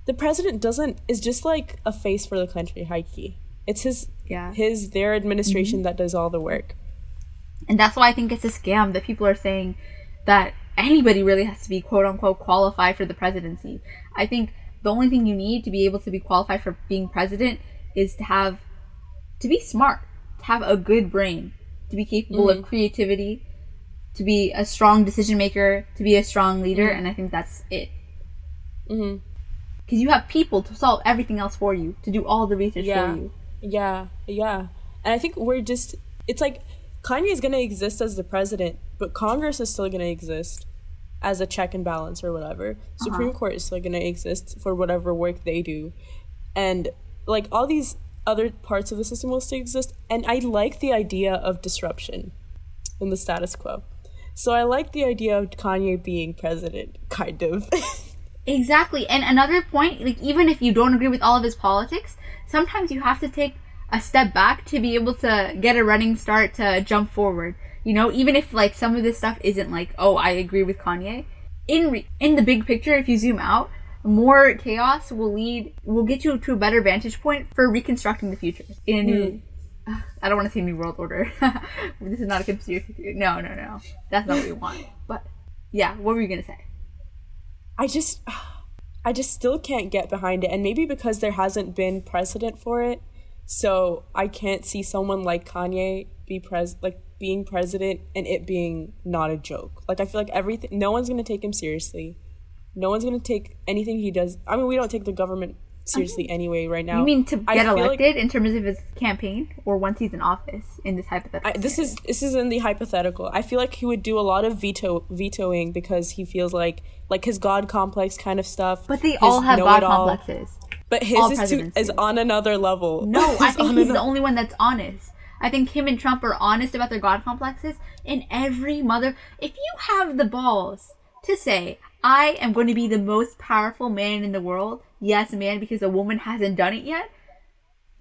The president doesn't is just like a face for the country, high key. It's his Yeah. his their Mm-hmm. administration that does all the work. And that's why I think it's a scam that people are saying that anybody really has to be quote unquote qualified for the presidency. I think the only thing you need to be able to be qualified for being president is to have to be smart, to have a good brain, to be capable of creativity, to be a strong decision maker, to be a strong leader, and I think that's it. hmm Because you have people to solve everything else for you, to do all the research Yeah. for you. Yeah, yeah. And I think we're just it's like Kanye is gonna exist as the president, but Congress is still gonna exist as a check and balance or whatever. Uh-huh. Supreme Court is still gonna exist for whatever work they do. And like all these other parts of the system will still exist. And I like the idea of disruption in the status quo. So I like the idea of Kanye being president, kind of. <laughs> Exactly. And another point, like even if you don't agree with all of his politics, sometimes you have to take a step back to be able to get a running start to jump forward. You know, even if like some of this stuff isn't like, oh, I agree with Kanye. In re- in the big picture, if you zoom out, more chaos will lead will get you to a better vantage point for reconstructing the future in a new. Hmm. <sighs> I don't want to say new world order. <laughs> this is not a conspiracy theory. No, no, no. That's not what we want. But yeah, what were you gonna say? I just <sighs> I just still can't get behind it and maybe because there hasn't been precedent for it so I can't see someone like Kanye be pres like being president and it being not a joke. Like I feel like everything no one's going to take him seriously. No one's going to take anything he does. I mean, we don't take the government seriously anyway right now. You mean to get feel like- elected in terms of his campaign, or once he's in office in this hypothetical? I, this is this is in the hypothetical. I feel like he would do a lot of veto vetoing because he feels like like his god complex kind of stuff. but they all have God complexes. But his is, too, is on another level. No, <laughs> I think he's the only one that's honest. I think him and Trump are honest about their God complexes. And every mother, if you have the balls to say, I am going to be the most powerful man in the world, yes, man, because a woman hasn't done it yet,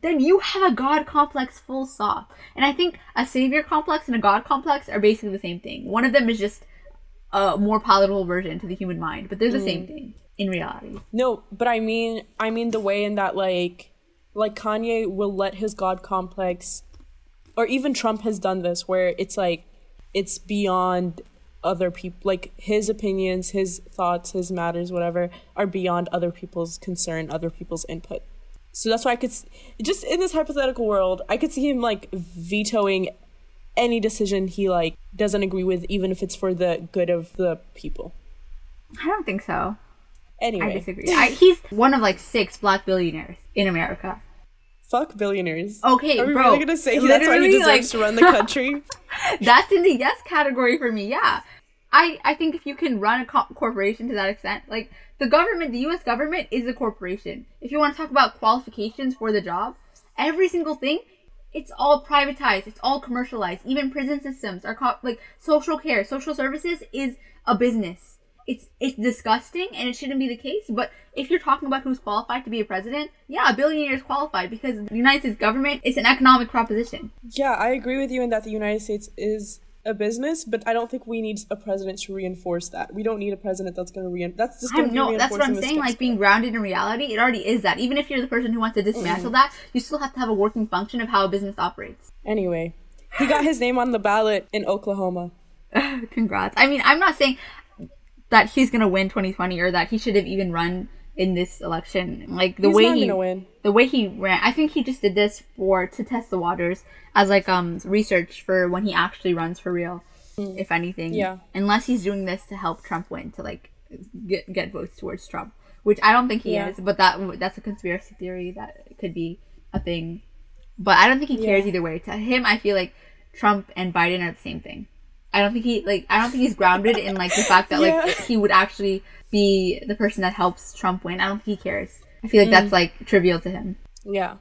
then you have a God complex full stop. And I think a savior complex and a God complex are basically the same thing. One of them is just a more palatable version to the human mind, but they're the same mm. thing in reality. No, but I mean, I mean the way in that like, like Kanye will let his god complex, or even Trump has done this, where it's like, it's beyond other people. Like his opinions, his thoughts, his matters, whatever, are beyond other people's concern, other people's input. So that's why I could, just in this hypothetical world, I could see him like vetoing any decision he like doesn't agree with, even if it's for the good of the people. I don't think so. Anyway, I disagree. I, he's one of like six black billionaires in America. Fuck billionaires. Okay, Are we bro, really gonna say that's why he literally, deserves like- to run the country? <laughs> That's in the yes category for me. Yeah, I I think if you can run a co- corporation to that extent, like the government, the U.S. government is a corporation. If you want to talk about qualifications for the job, every single thing. It's all privatized. It's all commercialized. Even prison systems are co- like social care, social services is a business. It's it's disgusting and it shouldn't be the case. But if you're talking about who's qualified to be a president, yeah, a billionaire is qualified because the United States government is an economic proposition. yeah, I agree with you in that the United States is a business, but I don't think we need a president to reinforce that. We don't need a president that's going to rein. That's just going to no, that's what I'm saying. Like being grounded in reality, it already is that. Even if you're the person who wants to dismantle mm-hmm. that, you still have to have a working function of how a business operates. Anyway, he got his name on the ballot in Oklahoma. <laughs> Congrats. I mean, I'm not saying that he's gonna win 2020 or that he should have even run in this election. Like the He's way he gonna win. the way he ran, I think he just did this for to test the waters as like um research for when he actually runs for real. If anything, Mm. Yeah. Unless he's doing this to help Trump win, to like get get votes towards Trump, which I don't think he Yeah. is. But that that's a conspiracy theory that could be a thing. But I don't think he cares Yeah. either way. To him, I feel like Trump and Biden are the same thing. I don't think he like I don't think he's grounded in like the fact that Yeah. like he would actually be the person that helps Trump win. I don't think he cares. I feel like that's like trivial to him. Yeah,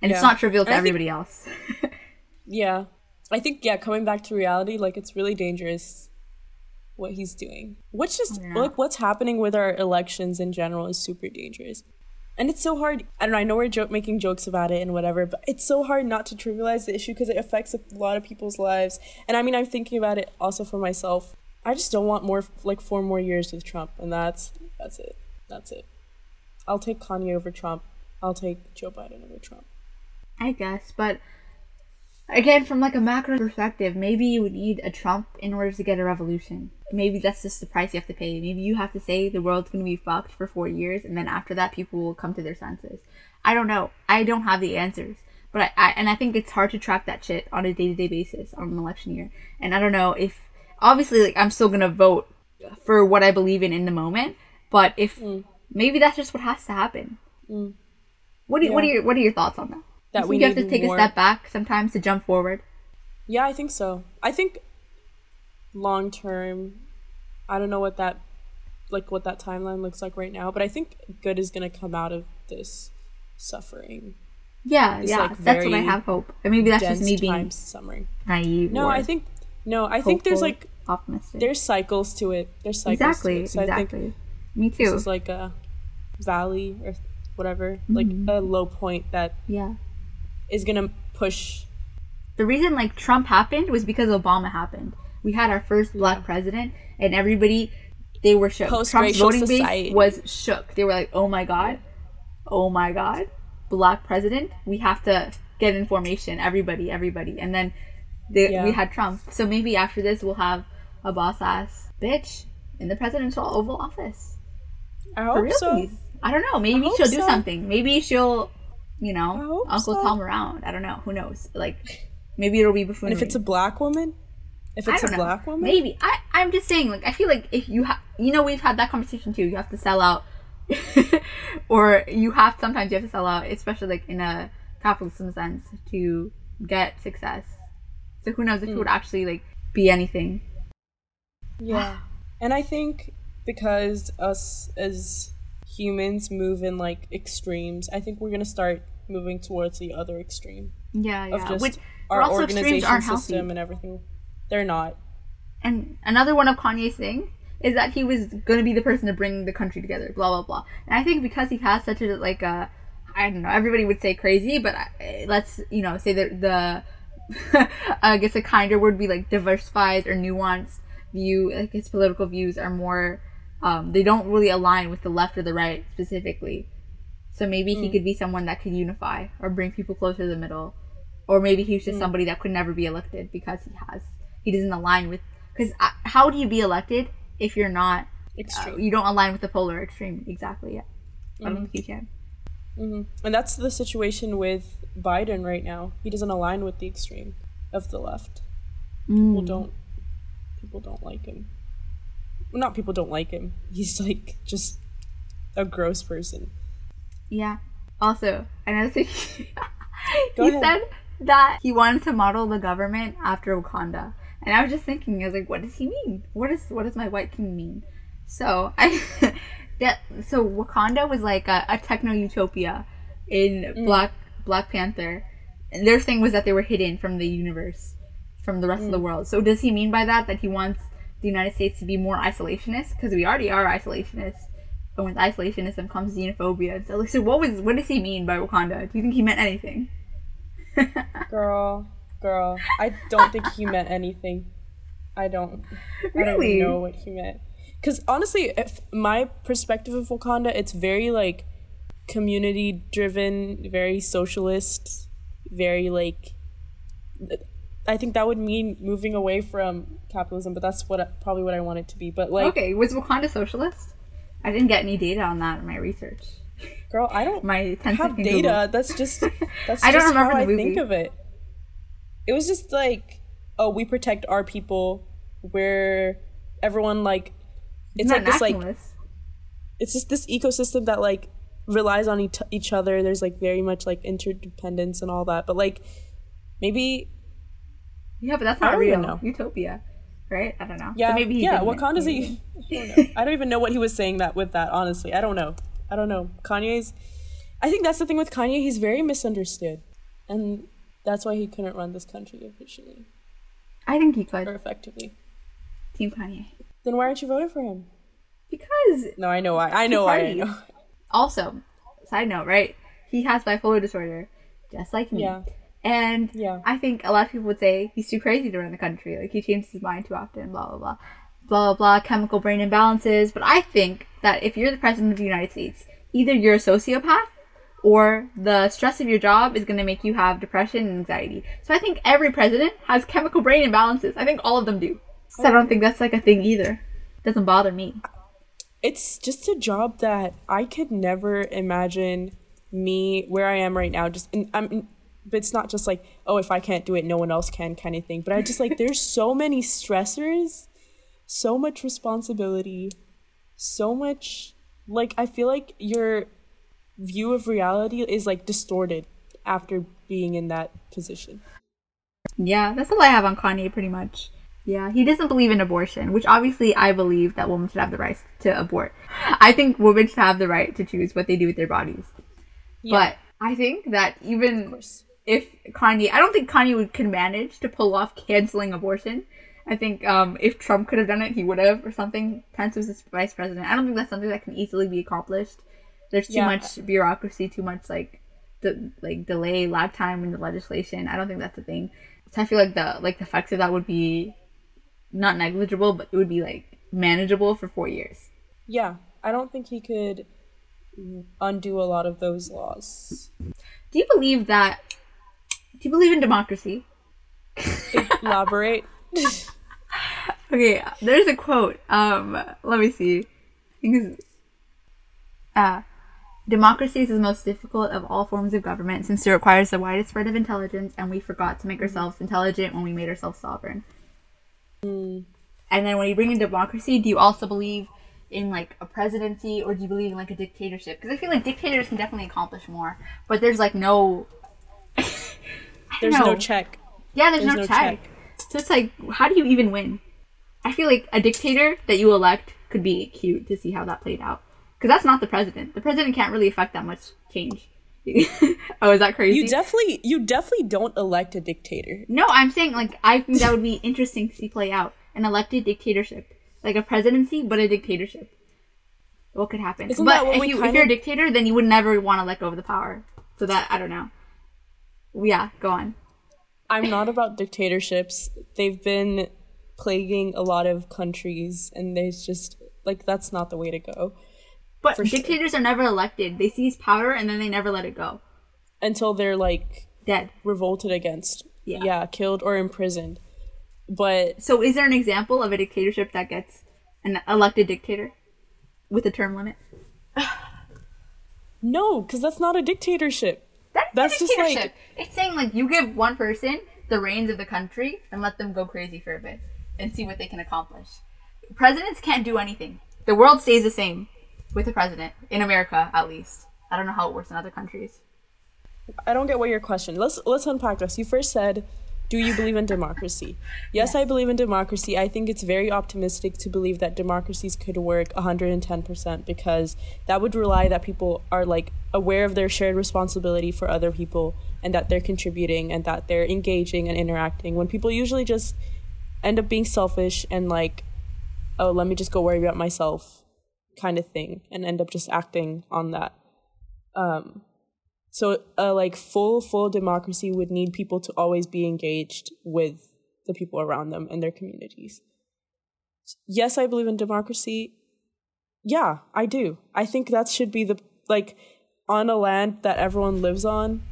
And it's Mm. Not trivial to And I think- everybody else. <laughs> yeah. I think yeah. Coming back to reality, like it's really dangerous what he's doing. What's just Yeah. like what's happening with our elections in general is super dangerous. And it's so hard. I don't know. I know we're joke making jokes about it and whatever, but it's so hard not to trivialize the issue because it affects a lot of people's lives. And I mean, I'm thinking about it also for myself. I just don't want more like four more years with Trump, and that's that's it. That's it. I'll take Kanye over Trump. I'll take Joe Biden over Trump. I guess, but again, from like a macro perspective, maybe you would need a Trump in order to get a revolution. Maybe that's just the price you have to pay. Maybe you have to say the world's going to be fucked for four years, and then after that, people will come to their senses. I don't know. I don't have the answers, but I, I and I think it's hard to track that shit on a day to day basis on an election year. And I don't know if obviously like I'm still gonna vote for what I believe in in the moment, but if Mm. maybe that's just what has to happen. Mm. What do you, what are your what are your thoughts on that? That You we you have to take more- a step back sometimes to jump forward. Yeah, I think so. I think long term, I don't know what that like what that timeline looks like right now, but I think good is gonna come out of this suffering. Yeah, yeah, like, that's what I have hope. Maybe that's just me being suffering. naive. No, I think no, I think there's like optimistic. there's cycles to it. There's cycles exactly, to it. So I exactly. think me this too. is like a valley or whatever, like Mm-hmm. a low point that yeah. is gonna push. The reason like Trump happened was because Obama happened. We had our first black president, and everybody they were shook. Trump's voting society. base was shook. They were like, "Oh my god, oh my god, black president! We have to get information. Everybody, everybody." And then they, Yeah. we had Trump. So maybe after this, we'll have a boss ass bitch in the presidential Oval Office. I For hope real, so. I don't know. Maybe she'll do so. something. Maybe she'll, you know, Uncle so. Tom around. I don't know. Who knows? Like, maybe it'll be buffoonery. And if it's a black woman, if it's a know. black woman, Maybe. I, I'm just saying, like, I feel like if you have, you know, we've had that conversation too. You have to sell out, <laughs> or you have, sometimes you have to sell out, especially like in a capitalism sense, to get success. So who knows if it Hmm. would actually, like, be anything. Yeah. And I think because us as humans move in like extremes, I think we're gonna start moving towards the other extreme Yeah, of yeah. just Which, our organization system healthy. and everything. They're not. And another one of Kanye's thing is that he was going to be the person to bring the country together, blah blah blah. And I think because he has such a like a, I don't know, everybody would say crazy, but I- let's you know say that the, <laughs> I guess a kinder word would be like diversified or nuanced view. Like his political views are more, um, they don't really align with the left or the right specifically. So maybe he hmm. could be someone that could unify or bring people closer to the middle, or maybe he's just hmm. somebody that could never be elected because he has he doesn't align with because how do you be elected if you're not uh, Extreme. you don't align with the polar extreme exactly yeah i don't think you can hmm And that's the situation with Biden right now. He doesn't align with the extreme of the left. People don't. People don't like him. Well, not people don't like him. <laughs> He's like just a gross person. yeah also another thing <laughs> he ahead. said that he wanted to model the government after wakanda and i was just thinking i was like what does he mean? What is what does my white king mean? So i <laughs> that so wakanda was like a, a techno utopia in Mm. black black panther. And their thing was that they were hidden from the universe from the rest of the Mm. world. So does he mean by that that he wants the united states to be more isolationist? Because we already are isolationists. And with isolationism comes xenophobia. So, so what was what does he mean by wakanda? Do you think he meant anything? <laughs> Girl, girl. I don't think he meant anything. I don't. Really? I don't know what he meant. Because honestly, if my perspective of Wakanda, it's very like community driven, very socialist, very like. I think that would mean moving away from capitalism, but that's what probably what I want it to be. But like, okay was wakanda socialist i didn't get any data on that in my research girl, I don't my have data. Google. That's just <laughs> that's I don't remember how the I think of it. It was just like, oh, we protect our people. Where everyone like, it's Not like this like it's just this ecosystem that like relies on each, each other. There's like very much like interdependence and all that. But like maybe yeah but that's not real utopia right i don't know yeah so maybe he yeah. did mean- Wakanda's a. maybe. I don't know. I don't even know what he was saying that with that. Honestly, I don't know. I don't know. Kanye's. I think that's the thing with Kanye. He's very misunderstood, and that's why he couldn't run this country officially. i think he could. or effectively. team kanye Then why aren't you voting for him? because No, I know why. I know why. I know. also side note, right? He has bipolar disorder, just like me. Yeah. And Yeah. I think a lot of people would say he's too crazy to run the country. Like he changes his mind too often, blah blah blah. Blah blah blah, chemical brain imbalances. But I think that if you're the president of the United States, either you're a sociopath or the stress of your job is gonna make you have depression and anxiety. So I think every president has chemical brain imbalances. I think all of them do. So I don't think that's like a thing either. It Doesn't bother me. it's just a job that I could never imagine me where I am right now. Just and I'm, but it's not just like oh if I can't do it, no one else can kind of thing. But I just like there's <laughs> so many stressors, so much responsibility, so much like I feel like your view of reality is like distorted after being in that position. Yeah, that's all I have on Kanye pretty much. Yeah, he doesn't believe in abortion, which obviously I believe that women should have the right to abort. I think women should have the right to choose what they do with their bodies. But I think that even if Kanye, I don't think Kanye would could manage to pull off canceling abortion. I think um, if Trump could have done it, he would have, or something. Pence was his vice president. I don't think that's something that can easily be accomplished. There's too Yeah. much bureaucracy, too much like, de- like delay, lag time in the legislation. I don't think that's a thing. So I feel like the like the effects of that would be not negligible, but it would be like manageable for four years. Yeah, I don't think he could undo a lot of those laws. Do you believe that? Do you believe in democracy? <laughs> Elaborate. Okay, there's a quote. Um, let me see. Uh, democracy is the most difficult of all forms of government since it requires the widest spread of intelligence, and we forgot to make mm-hmm. ourselves intelligent when we made ourselves sovereign. Mm. And then when you bring in democracy, do you also believe in like a presidency, or do you believe in like a dictatorship? Because I feel like dictators can definitely accomplish more, but there's like no. <laughs> There's no check. Yeah, there's, There's no, no check. So it's like, how do you even win? I feel like a dictator that you elect could be cute to see how that played out. Because that's not the president. The president can't really affect that much change. <laughs> oh, is that crazy? You definitely you definitely don't elect a dictator. no, I'm saying like I think that would be interesting to see play out an elected dictatorship, like a presidency but a dictatorship. What could happen? Isn't but if, you, if you're a dictator, then you would never want to let go of the power. So that I don't know. Yeah, go on. I'm not <laughs> about dictatorships. They've been plaguing a lot of countries and there's just like that's not the way to go But For sure. dictators are never elected. They seize power and then they never let it go. until they're like Dead. revolted against. Yeah. killed or imprisoned. But So, is there an example of a dictatorship that gets an elected dictator with a term limit? <sighs> no, because that's not a dictatorship. That's, That's a just like- it's saying like you give one person the reins of the country and let them go crazy for a bit and see what they can accomplish. Presidents can't do anything. The world stays the same with the president in America, at least. I don't know how it works in other countries. I don't get what your question. Let's let's unpack this. You first said, "Do you believe in democracy?" <laughs> Yes, I believe in democracy. I think it's very optimistic to believe that democracies could work 110% because that would rely that people are like aware of their shared responsibility for other people and that they're contributing and that they're engaging and interacting. When people usually just end up being selfish and like, "Oh, let me just go worry about myself." Kind of thing and end up just acting on that. Um so a like full full democracy would need people to always be engaged with the people around them and their communities. Yes, I believe in democracy. Yeah, I do. I think that should be the like on a land that everyone lives on.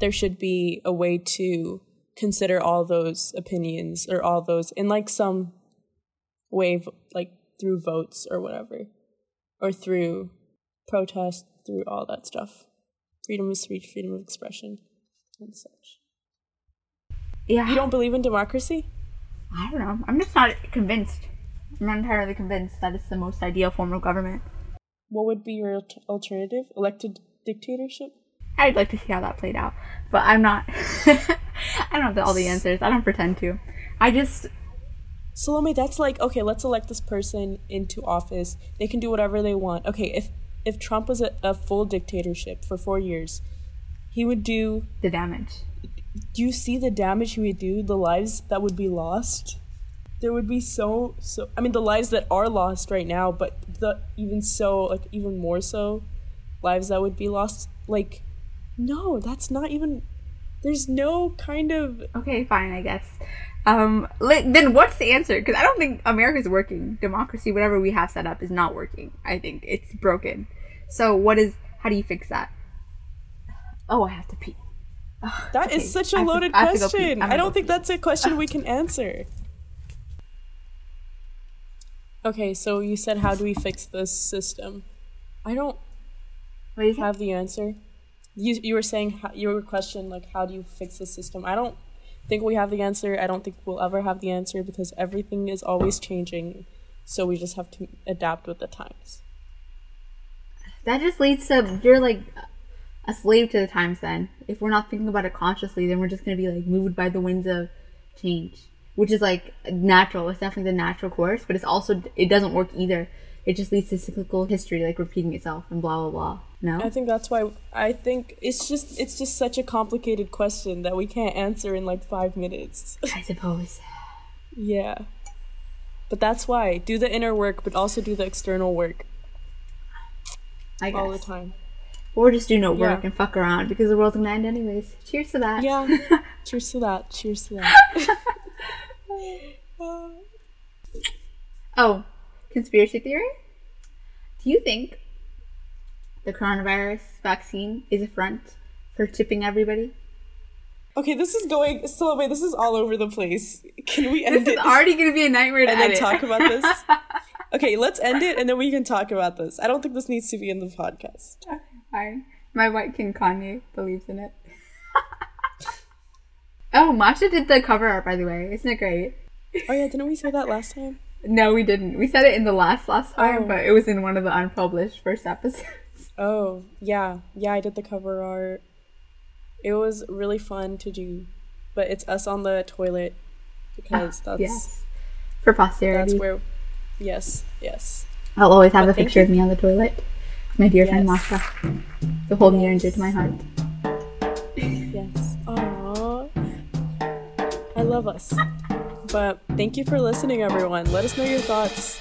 There should be a way to consider all those opinions or all those in like some way through votes or whatever or through protest through all that stuff freedom of speech freedom of expression and such Yeah. you don't believe in democracy I don't know. I'm just not convinced. I'm not entirely convinced that it's the most ideal form of government. what would be your alternative elected dictatorship I'd like to see how that played out, but I'm not. <laughs> I don't have all the answers. I don't pretend to. I just Salome, that's like okay. Let's elect this person into office. They can do whatever they want. Okay, if if Trump was a, a full dictatorship for four years, he would do. the damage. Do you see the damage he would do? The lives that would be lost. There would be so so. I mean, the lives that are lost right now, but the even so like even more so. lives that would be lost. Like, no, that's not even. There's no kind of. Okay, fine, I guess. Um, then what's the answer? Because I don't think America's working. Democracy, whatever we have set up, is not working. I think it's broken. So what is? How do you fix that? Oh, I have to pee. That is okay, such a loaded I to question. I'm I don't think pee. that's a question we <laughs> can answer. Okay, so you said, how do we fix this system? I don't do you have the answer. You you were saying how, your question like how do you fix the system? I don't think we have the answer. I don't think we'll ever have the answer because everything is always changing. So we just have to adapt with the times. That just leads to you're like a slave to the times. Then, if we're not thinking about it consciously, then we're just gonna be like moved by the winds of change, which is like natural. It's definitely the natural course, but it's also it doesn't work either. It just leads to cyclical history, like repeating itself and blah blah blah. No, I think that's why I think it's just it's just such a complicated question that we can't answer in like 5 minutes. I suppose. yeah. But that's why do the inner work but also do the external work I guess. all the time. Or just do no work Yeah. and fuck around because the world's gonna end anyways. Cheers to that. Yeah. <laughs> Cheers to that. Cheers to that. <laughs> Oh, conspiracy theory? Do you think the coronavirus vaccine is a front for tipping everybody? Okay, this is going so wait, this is all over the place. Can we end This is it already gonna be a nightmare to and then talk about this? <laughs> Okay, let's end it and then we can talk about this. I don't think this needs to be in the podcast. Fine. My white king Kanye believes in it. <laughs> oh, Majda did the cover art, by the way. Isn't it great? Oh yeah, didn't we say that last time? No, we didn't. We said it in the last last time, Oh. but it was in one of the unpublished first episodes. Oh, yeah. Yeah, I did the cover art. It was really fun to do. But it's us on the toilet because ah, that's yes. For posterity. that's where yes, yes. I'll always have But a picture of me on the toilet. My dear friend Yes. Majda. To hold near and dear to my heart. Yes. Aww. I love us. But thank you for listening, everyone. Let us know your thoughts.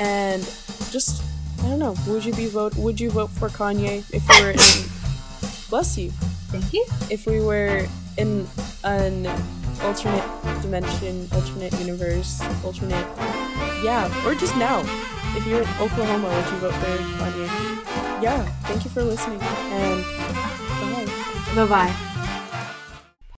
And just, I don't know, would you be vote? Would you vote for Kanye if we were in? Bless you. Thank you. If we were in an alternate dimension, alternate universe, alternate, yeah, or just now. If you're in Oklahoma, would you vote for Kanye? Yeah. Thank you for listening, and bye. Bye bye.